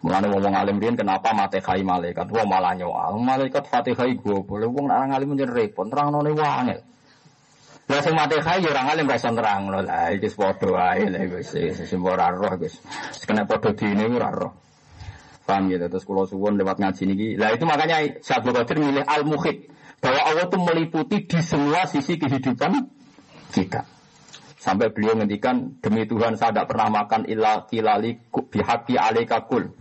Mulane ngomong alim riyen kenapa mate kai malaikat wong malah nyoal. Malaikat Fatihah gue boleh wong nek alim menjadi repot terangno ne wangel. Lah sing mate kai ya ora alim ra iso terangno lah iki padha wae lha wis sing ora roh wis. Kena padha dine ora roh. Paham gitu. Terus kalau suwon lewat ngaji ini. Lah itu makanya Syabdu Qadir milih al-muhid. Bahwa Allah itu meliputi di semua sisi kehidupan kita. Sampai beliau ngendikan, demi Tuhan saya tidak pernah makan illa kilali bihaki aleka kul.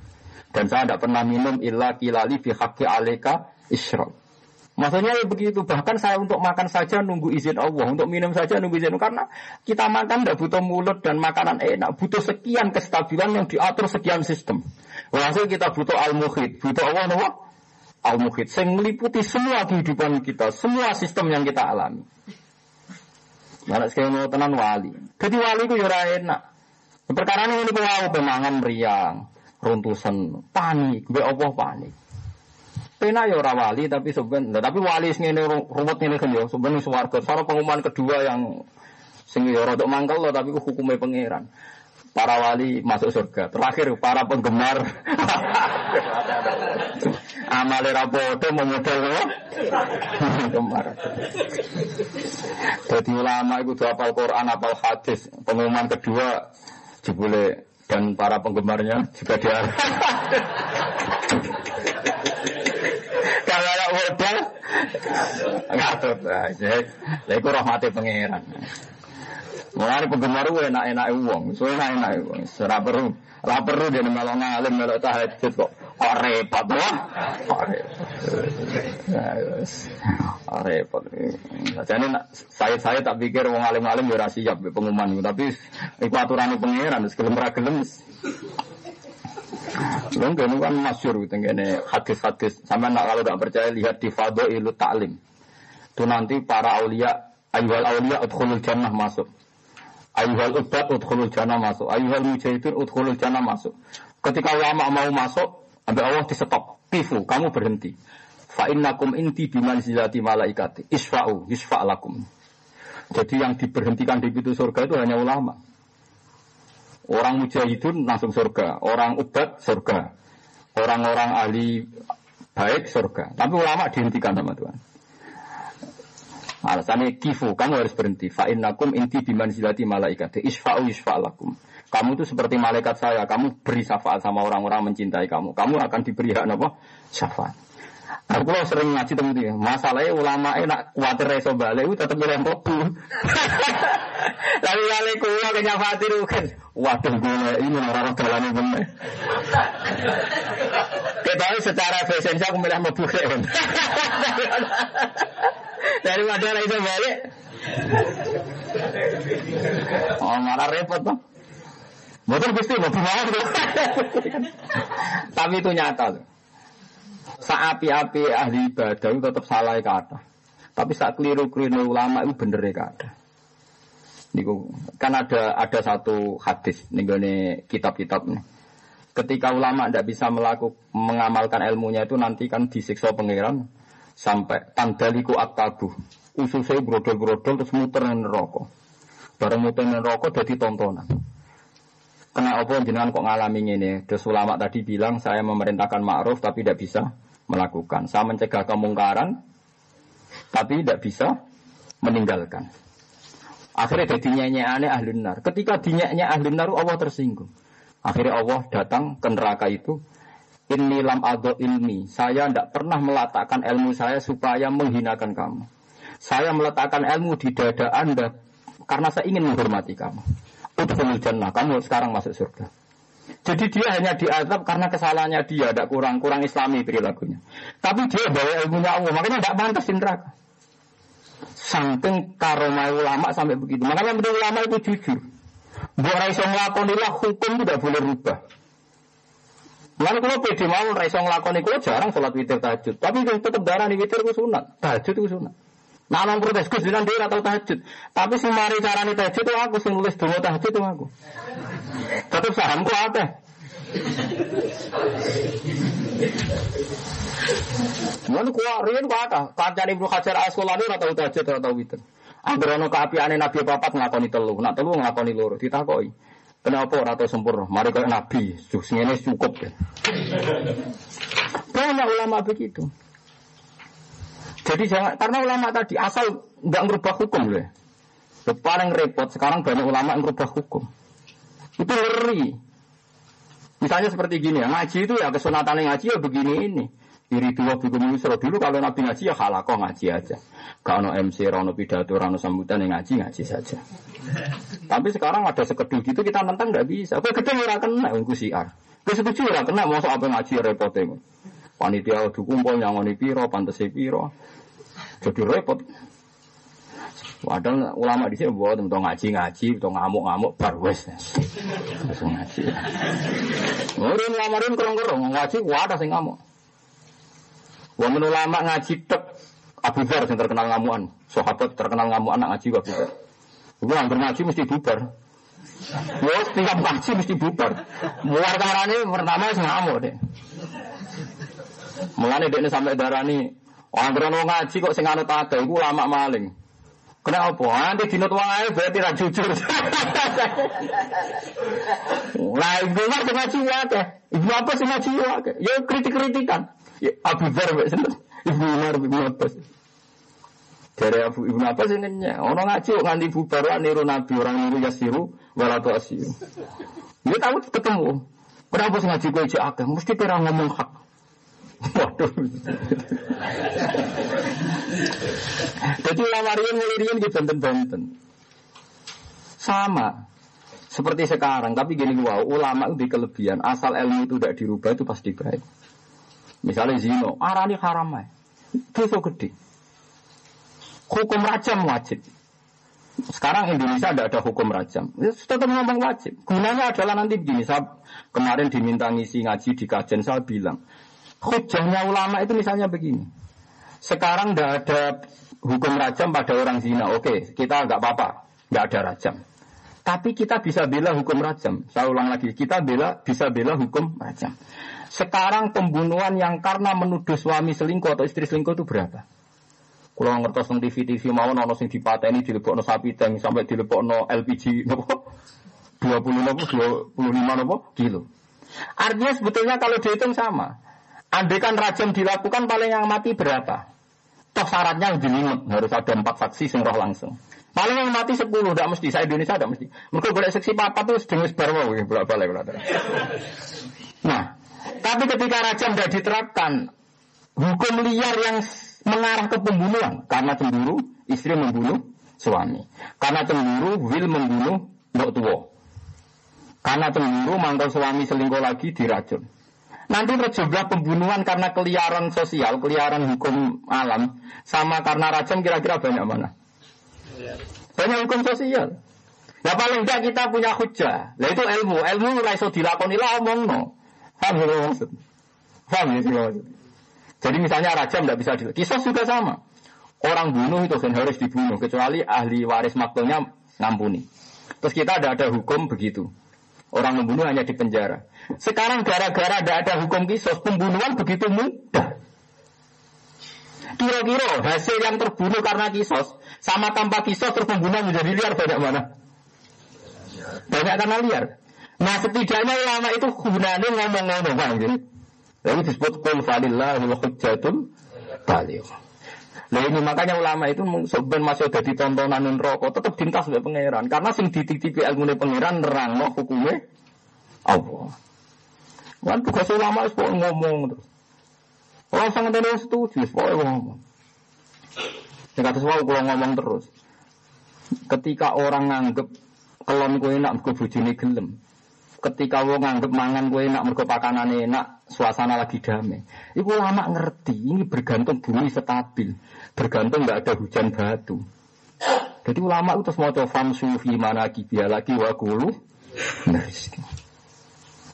Dan saya tidak pernah minum illa kilali bihaki aleka isyrok. Maksudnya ya begitu. Bahkan saya untuk makan saja nunggu izin Allah. Untuk minum saja nunggu izin Allah. Karena kita makan tidak butuh mulut dan makanan enak. Butuh sekian kestabilan yang diatur sekian sistem. Walhasil kita butuh al-muhid, butuh Allah nopo? Al-muhid, yang meliputi semua kehidupan kita, semua sistem yang kita alami. Mana sekali mau tenan wali. Jadi wali itu yura ya enak. Perkara ini ini kau pemangan meriang, runtusan, panik, gue apa panik. Pena ya ora wali tapi sebenarnya tapi wali sing ini ruwet ini kan ya sebenarnya swarga. Soal pengumuman kedua yang sing ya rodok mangkel loh tapi hukumnya pangeran para wali masuk surga. Terakhir para penggemar *laughs* amal rapodo penggemar. Jadi ulama itu hafal Quran, hafal hadis. Pengumuman kedua jebule dan para penggemarnya juga dia. *laughs* Kalau ada modal, ngatut. Lah, itu rahmati pangeran. Mulai penggemar gue enak-enak uang, so enak-enak uang. Ora perlu, ora perlu dia melok ngalim melok tahajud kok. Kok repot wah. Kok repot. Jadi saya saya tak pikir uang alim-alim ya siap pengumuman tapi iku aturan pangeran gelem ra gelem. Lho kan masyur gitu ini hadis-hadis. Sama nak kalau tidak percaya lihat di Fadailut Ta'lim. Itu nanti para aulia Ayuhal awliya udkhulul jannah masuk. Ayuhal ubat udkhulul jannah masuk. Ayuhal mujahidin udkhulul jannah masuk. Ketika ulama mau masuk, ambil Allah di stop. Tifu, kamu berhenti. Fa innakum inti bimanzilati malaikati. Isfa'u, isfa'lakum. Jadi yang diberhentikan di pintu surga itu hanya ulama. Orang mujahidun langsung surga, orang ubat surga, orang-orang ahli baik surga. Tapi ulama dihentikan sama Tuhan. Alasannya kifu, kamu harus berhenti. Fa'innakum inti bimanzilati malaikati. Isfa'u isfa'lakum. Kamu itu seperti malaikat saya, kamu beri syafaat sama orang-orang mencintai kamu. Kamu akan diberi hak apa? Syafaat. Aku lo sering ngaji temen dia. Masalahnya ulama nak kuatir reso balik, itu tetap bilang kopi. Lalu *laughs* kali kulo kenya fatir kan. Waduh gue ini orang jalan ini bener. Kita secara fashion aku milih mau kan. Mana reso balik. *laughs* Oh malah repot tuh. Betul pasti mau *laughs* Tapi itu nyata tuh. Saapi-api ahli ibadah itu tetap salah kata. Tapi saat keliru-keliru ulama itu bener ya kata. Niku kan ada ada satu hadis nih kitab-kitab nih. Ketika ulama tidak bisa melakukan mengamalkan ilmunya itu nanti kan disiksa pangeran sampai tandaliku aktabu. Ususnya brodol-brodol terus muter neraka. Bareng muter neraka jadi tontonan. Kena apa jenengan kok ngalami ini? Terus ulama tadi bilang saya memerintahkan ma'ruf tapi tidak bisa melakukan. Saya mencegah kemungkaran, tapi tidak bisa meninggalkan. Akhirnya jadi aneh ahli nar. Ketika dinyeknya ahli nar, Allah tersinggung. Akhirnya Allah datang ke neraka itu. Ini lam ado ilmi. Saya tidak pernah meletakkan ilmu saya supaya menghinakan kamu. Saya meletakkan ilmu di dada anda karena saya ingin menghormati kamu. Udhul jannah. Kamu sekarang masuk surga. Jadi dia hanya diadab karena kesalahannya dia, tidak kurang-kurang islami perilakunya. Tapi dia bawa ilmunya Allah, makanya tidak pantas di neraka. Saking karomai ulama sampai begitu. Makanya betul ulama itu jujur. Buat raiso ngelakonilah hukum tidak boleh rubah. Lalu kalau pede mau raiso ngelakoni kalau jarang sholat witir tahajud. Tapi tetap darah nih witir itu sunat. Tahajud itu sunat. Nah, nang protes Gus bilang dia atau tahajud. Tapi si mari carane tahajud itu aku, sing nulis donga tahajud itu aku. Tetap sahamku apa? Mana kuat, rian kuat apa? Kancane Ibnu Hajar Asqalani ora tau tahajud ora tau witir. Anggere ana kaapiane Nabi papat nglakoni telu, nak telu nglakoni loro ditakoki. Kenapa ora tau sempurna? Mari kaya Nabi, sing ngene cukup ya. Banyak ulama begitu. Jadi jangan karena ulama tadi asal nggak merubah hukum loh. Ya. Paling repot sekarang banyak ulama yang merubah hukum. Itu ngeri. Misalnya seperti gini ya, ngaji itu ya kesunatan ngaji ya begini ini. Iri dua bikum yusro dulu kalau nabi ngaji ya halakoh ngaji aja. Kalau MC, rano pidato, rano sambutan yang ngaji ngaji saja. Tapi sekarang ada sekedul gitu kita nentang nggak bisa. Kau gede ora kena, aku siar. Kau setuju ora kena, mau apa ngaji repotnya. Panitia kumpul nyangoni piro, pantas piro. Jadi repot. Padahal ulama di sini buat untuk ngaji ngaji, untuk ngamuk ngamuk, barwes. Langsung ngaji. Murid ngamarin kerong kerong ngaji, wadah sih ngamuk. Wong ulama ngaji tek Abu Dhar yang terkenal ngamuan, sahabat terkenal ngamuan anak ngaji Abu Dhar. Gue hampir ngaji mesti bubar. Wah, tinggal ngaji mesti bubar. Muar karane pertama sih ngamuk deh. Mulane dekne sampai darani, anggere wong ngaji kok sing anut ada iku lama maling. Kenapa? Nanti dinut wong ae berarti ra jujur. *laughs* Lah ibu mah sing ngaji wae. Ibu apa sing ngaji wae? Ya kritik-kritikan. Ya Abu Dzar wek sinten? Ibu Umar Ibu Abbas. Dari Abu Ibnu Abbas ini orang ngaji kok nganti bubar niru Nabi orang niru Yasiru walatu asiru. Dia tahu ketemu. Kenapa ngaji gue akeh? Mesti kira ngomong hak. Waduh. Jadi ulama rian mulai rian di benten-benten. Sama. Seperti sekarang, tapi gini wow, ulama itu kelebihan. Asal ilmu itu tidak dirubah itu pasti baik. Misalnya zino, arani haram ya. Dosa gede. Hukum rajam wajib. Sekarang Indonesia tidak ada hukum rajam. Ya, tetap ngomong wajib. Gunanya adalah nanti begini. Saya kemarin diminta ngisi ngaji di kajian saya bilang, hujahnya ulama itu misalnya begini. Sekarang tidak ada hukum rajam pada orang zina. Oke, kita nggak apa-apa, nggak ada rajam. Tapi kita bisa bela hukum rajam. Saya ulang lagi, kita bela bisa bela hukum rajam. Sekarang pembunuhan yang karena menuduh suami selingkuh atau istri selingkuh itu berapa? Kalau ngertos nang TV-TV mau nono sing dipateni dilebokno sapi tank sampai dilebokno LPG nopo 20 nopo 25 nopo kilo. Artinya sebetulnya kalau dihitung sama. Andai kan rajam dilakukan paling yang mati berapa? Toh syaratnya jelimet harus ada empat saksi sing roh langsung. Paling yang mati sepuluh, tidak mesti. Saya Indonesia tidak mesti. Mereka boleh seksi papa tuh sedang sebar mau, bolak balik Nah, tapi ketika rajam tidak diterapkan, hukum liar yang mengarah ke pembunuhan karena cemburu istri membunuh suami, karena cemburu will membunuh mbok tua, karena cemburu mantan suami selingkuh lagi diracun. Nanti terjebak pembunuhan karena keliaran sosial, keliaran hukum alam, sama karena racun kira-kira banyak mana? Banyak hukum sosial. Ya paling tidak kita punya hujah. Nah itu ilmu. Ilmu mulai so dilakoni lah omong no. Paham ya maksud? Paham ya maksud? Jadi misalnya rajam tidak bisa dilakukan. Kisah juga sama. Orang bunuh itu kan harus dibunuh. Kecuali ahli waris maklumnya ngampuni. Terus kita ada ada hukum begitu. Orang membunuh hanya di penjara. Sekarang gara-gara tidak ada hukum kisos, pembunuhan begitu mudah. Kira-kira hasil yang terbunuh karena kisos sama tanpa kisos terus pembunuhan menjadi liar banyak mana? Banyak karena liar. Nah setidaknya ulama itu gunanya ngomong-ngomong kan gitu. Lalu disebut kul falillahul hujjatul baligh. Nah ini makanya ulama itu sebenarnya masih ada di tontonan rokok tetap dintas oleh pangeran karena sing dititipi ilmu pangeran nerang no hukumnya Allah. Kan tugas ulama itu ngomong terus. Sangat ada yang setuju, pokoknya ngomong. Yang kata semua kalau ngomong terus. Ketika orang nganggep kelon kue enak mergo bojone gelem. Ketika wong nganggep mangan kue enak mergo pakanane enak, suasana lagi damai. Iku lama ngerti, ini bergantung bumi stabil bergantung nggak ada hujan batu. Jadi ulama itu semua coba famsu fi mana kibia lagi wakulu. Nah,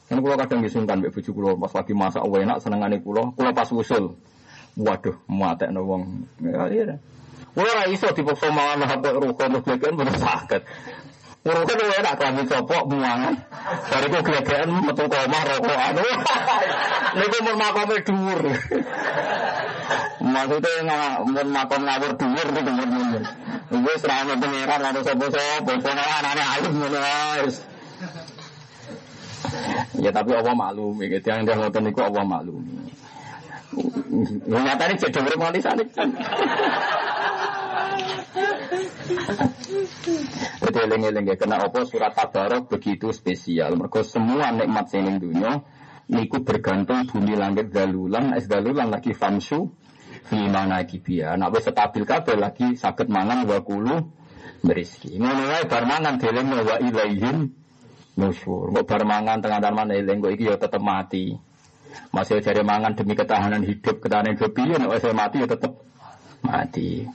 kan kalau kadang disungkan mbak bujuk kulo pas lagi masak enak senengane kulo, kulo pas usul. Waduh, muatek wong. Ya iya. Kulo ora iso dipaksa mangan hapuk rukun terus glegekan bener sakit. Rukun lu enak klambi copok muangan. Bariku glegekan metu koma rokokan. *laughs* Niku mun makome dhuwur. Maksudnya mau makom ngawur dhuwur itu kemudian. Ibu serama pengiran ada sopo-sopo, anaknya halus ngono guys. Ya tapi Allah maklum, gitu yang dia ngotot niku Allah maklum. Nyatanya jadi urip nganti sana. Jadi eling-eling ya, kena apa surat tabarok begitu spesial. Mereka semua nikmat sini dunia, niku bergantung bumi langit dalulan, es dalulan lagi famsu, Fimana kibia. Nak wis stabil kabeh lagi sakit mangan wa kulu berizki. Ngono wae bar mangan nusyur. Kok bar mangan tengah taman eling kok iki ya tetep mati. Masih cari mangan demi ketahanan hidup, ketahanan hidup nek wis mati ya tetep mati.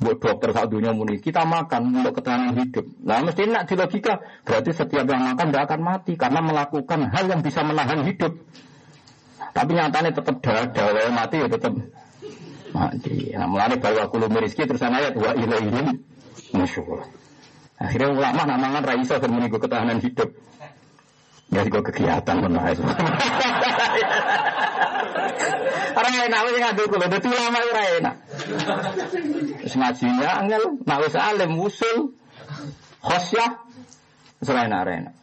Buat dokter saat dunia muni, kita makan untuk ketahanan hidup. Nah mesti nak di logika, berarti setiap yang makan tidak akan mati karena melakukan hal yang bisa menahan hidup. Tapi nyatanya tetap dawa mati ya tetap mati. Nah, mulai bahwa kulo rizki terus ayat wa ilaihim nusyur. Akhirnya ulama nak mangan ra iso ben ketahanan hidup. Ya kok kegiatan benar itu. Orang enak wis ngadu kulo dadi ulama ora enak. Wis ngajinya angel, nak wis alim usul khosyah selain enak.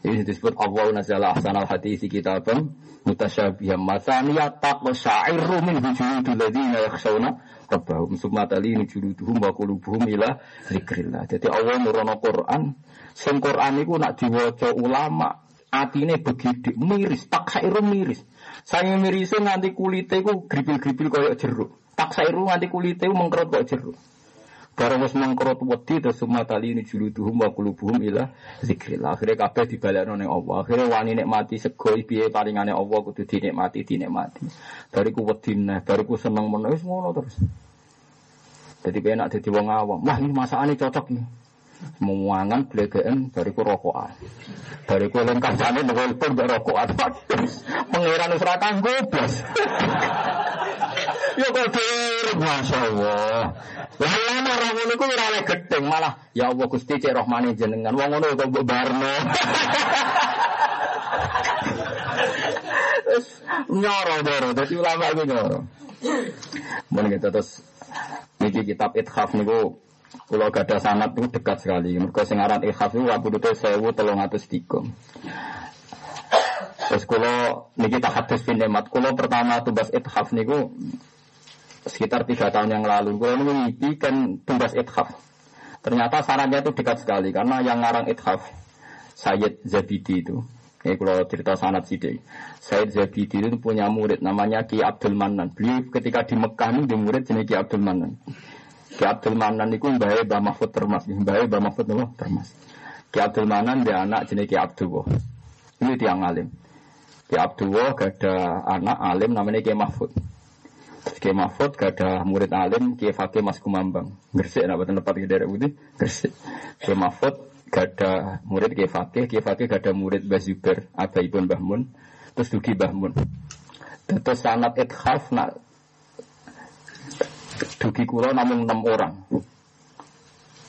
Ini disebut Allah nazala ahsanal hadisi kitabam mutasyabiham mataniya taqwa syairu min hujudul ladina yakhshawna rabbahum summa talini juluduhum wa qulubuhum ila zikrillah. Jadi Allah nurono Quran, sing Quran nak diwaca ulama atine begidik miris, tak sairu miris. Saya miris nganti kulite iku gripil-gripil koyo jeruk. Tak sairu nganti kulite mengkerut koyo jeruk. Barang wis mangkrot wedi terus tali ini juluduhum wa qulubuhum ila zikrillah. Akhire kabeh dibalekno ning Allah. Akhire wani nikmati sego piye palingane Allah kudu dinikmati dinikmati. Bariku wedi neh, bariku seneng men wis ngono terus. Jadi penak dadi wong awam. Wah ini masakane cocok nih. Memuangan blegeen bariku rokokan. Bariku len kancane nelpon mbek rokokan. Pangeran wis ora kanggo blas. Ya kodir, Masya Allah. Lah ana orang ngono ku oleh gedeng malah ya Allah Gusti cek rahmane jenengan. Wong ngono kok barno. Terus nyoro doro, dadi ulama iku nyoro. Mun kita terus niki kitab Ithaf niku kula gadah sanad niku dekat sekali. Mergo sing aran Ithaf niku wabudute 1303. Terus kula niki tahadus bin nemat. Kula pertama tugas Ithaf niku sekitar tiga tahun yang lalu. Kula niku ngipi kan tugas Ithaf. Ternyata sarannya itu dekat sekali karena yang ngarang Ithaf Sayyid Zabidi itu ini kalau cerita sanat sidik. Said Zabidi itu punya murid namanya Ki Abdul Manan. Beliau ketika di Mekah ini di murid jenis Ki Abdul Manan. Ki Abdul Manan itu mbahnya Mbah Mahfud Termas. Mbahnya Mbah Mahfud Termas. Ki Abdul Manan dia anak jenis Ki Abdul Ini tiang alim. Ki Abdul gak ada anak alim namanya Ki Mahfud. Ki Mahfud gak ada murid alim Ki Fakih Mas Kumambang. Gresik, betul tempat di daerah putih. Gresik. Ki Mahfud gak ada murid Kiai Fakih, Kiai Fakih gak ada murid Mbah Zubair, Abaipun Mbah Mun, terus dugi Mbah Mun. Terus sanat ithaf nak dugi kula namun enam orang.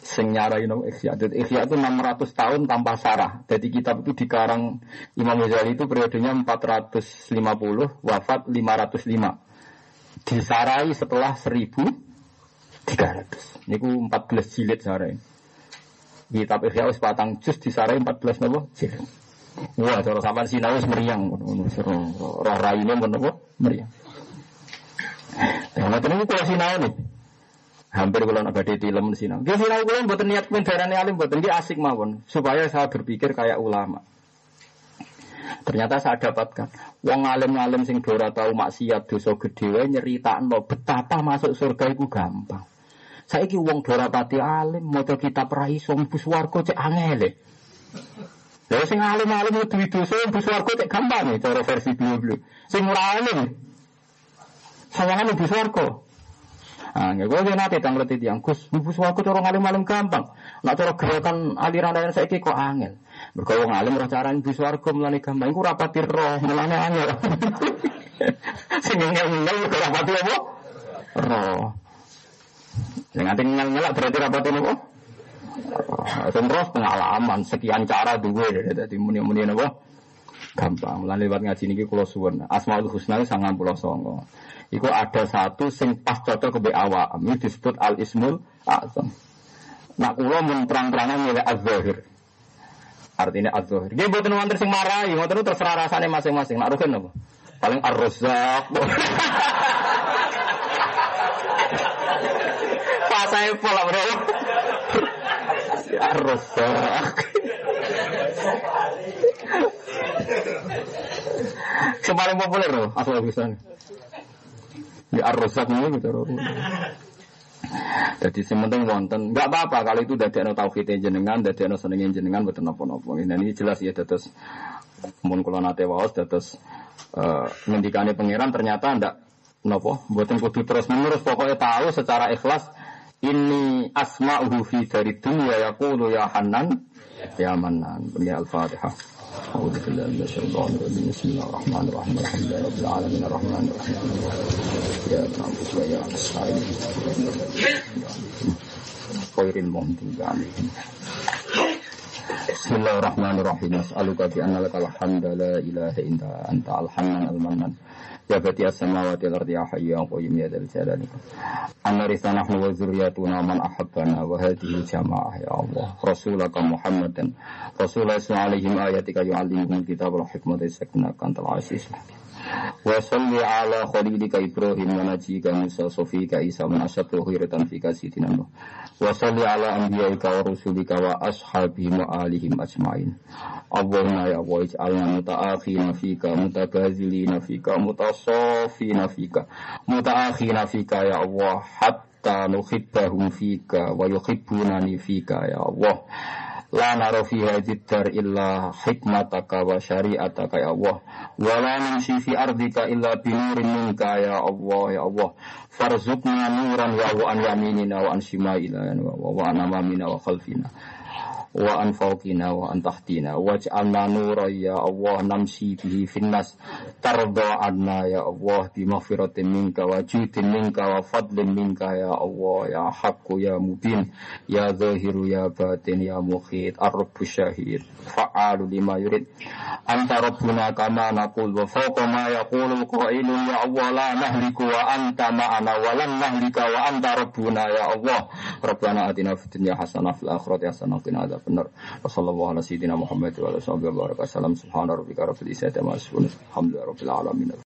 Sing nyarai no ikhya. Jadi ikhya itu 600 tahun tanpa sarah. Jadi kitab itu dikarang Imam Ghazali itu periodenya 450, wafat 505. Disarai setelah 1300. Niku 14 jilid sarai. Kitab Ihya wis patang jus disarai 14 nopo jilid. Wah, cara sampean sinau wis meriang ngono roh raine nopo meriang. Nah, niku kula sinau nih. Hampir kalau nak badai film sinau. Dia sinau kula mboten niat pendarane alim mboten iki asik mawon supaya saya berpikir kayak ulama. Ternyata saya dapatkan wong alim-alim sing dora tahu maksiat dosa gedhe wae nyeritakno betapa masuk surga itu gampang. Saiki wong dorapati alim maca kitab ra iso mlebu swarga cek angel. Lha sing alim-alim duwe dosa mlebu swarga cek gampang cara versi beliau-beliau. Sing ora alim sawangan mlebu swarga. Ah, nggak gue nanti tanggal tiang Gus, mlebu swarga cara alim-alim gampang. Nak cara gerakan aliran aliran saiki kok angel. Mergo wong alim ora carane mlebu swarga mulane gampang. Iku rapati roh mulane angel. *laughs* Sing ngel-ngel rapati apa? Roh. Yang nanti ngelak berarti ini kok. Terus pengalaman sekian cara dua jadi muni-muni apa? Gampang. Mulai lewat ngaji ini kulo suwun. Asmaul Husna sangat pulau songo. Iku ada satu sing pas cocok ke awak. Ini disebut al ismul azam. Nak kulo mun terang-terangan milik az-zahir. Artinya az-zahir. Dia buat wonten sing marahi, ngoten terserah rasanya masing-masing. Nak rugen apa? Paling ar-razzaq. *laughs* Pak saya pola bro. *laughs* Yang populer loh, asal bisa. Ya rusak ini gitu. *laughs* Jadi sementing wonten, nggak apa-apa kalau itu dari no tauhid jenengan, dari no senengin jenengan betul nopo-nopo. Ini ini jelas ya terus mun kula nate waos uh, ngendikane pangeran ternyata ndak nopo, buatin kudu terus menerus pokoknya tahu secara ikhlas ini asma'uhu fi dari dunia yaqulu ya Hanan ya Manan. Bunyi Al-Fatihah. أعوذ بالله من الشيطان الرجيم بسم الله الرحمن الرحيم الحمد لله رب العالمين الرحمن الرحيم يا نعبد ويا نستعين خير المهدي عليهم بسم الله الرحمن الرحيم أسألك بأن لك الحمد لا إله إلا Ya Jabati as-samawati al-ardi ya hayyu ya qayyum ya dzal jalali. Anna risana wa zurriyatuna man ahabbana wa hadhihi jamaah ya Allah. Rasulaka Muhammadan. Rasulullah alaihi wa alihi ayatika yu'allimuhum kitabul hikmata yasakunaka antal. Wa salli ala khalilika Ibrahim wa najika Musa sofika Isa man asyadu khiratan fika sidina Nuh. Wa salli ala anbiyaika wa rusulika wa ashabihim wa alihim ajmain. Allahumma ya Allah ij'alna muta'akhina fika mutabazilina fika mutasafina fika muta'akhina fika ya Allah hatta nuhibbahum fika wa yuhibbunani fika ya Allah. La naro fi dar illa hikmataka wa syari'ataka ya Allah. Wa la nimshi fi ardika illa binurin minka ya Allah ya Allah. Farzukna nuran wa an yaminina wa an shimailina wa wa an amamina wa khalfina. Wa an fawqina wa an tahtina waj'alna nuran ya Allah namshi bihi finnas. Tarda anna ya Allah bi maghfiratin minka wa judin minka wa fadlin minka ya Allah ya haqqu ya mubin ya zahiru ya batin ya mukhid ar-rabbu syahid fa'alu lima yurid. Anta rabbuna kama naqul wa fawqa ma yaqulu qailun ya Allah la nahliku wa anta ma'ana wa lan nahlika wa anta rabbuna ya Allah. Rabbana atina fid dunya hasanah fil akhirati hasanah wa qina adzabannar wa sallallahu ala sayyidina Muhammad wa ala sahbihi wa subhana rabbika rabbil izzati amma rabbil alamin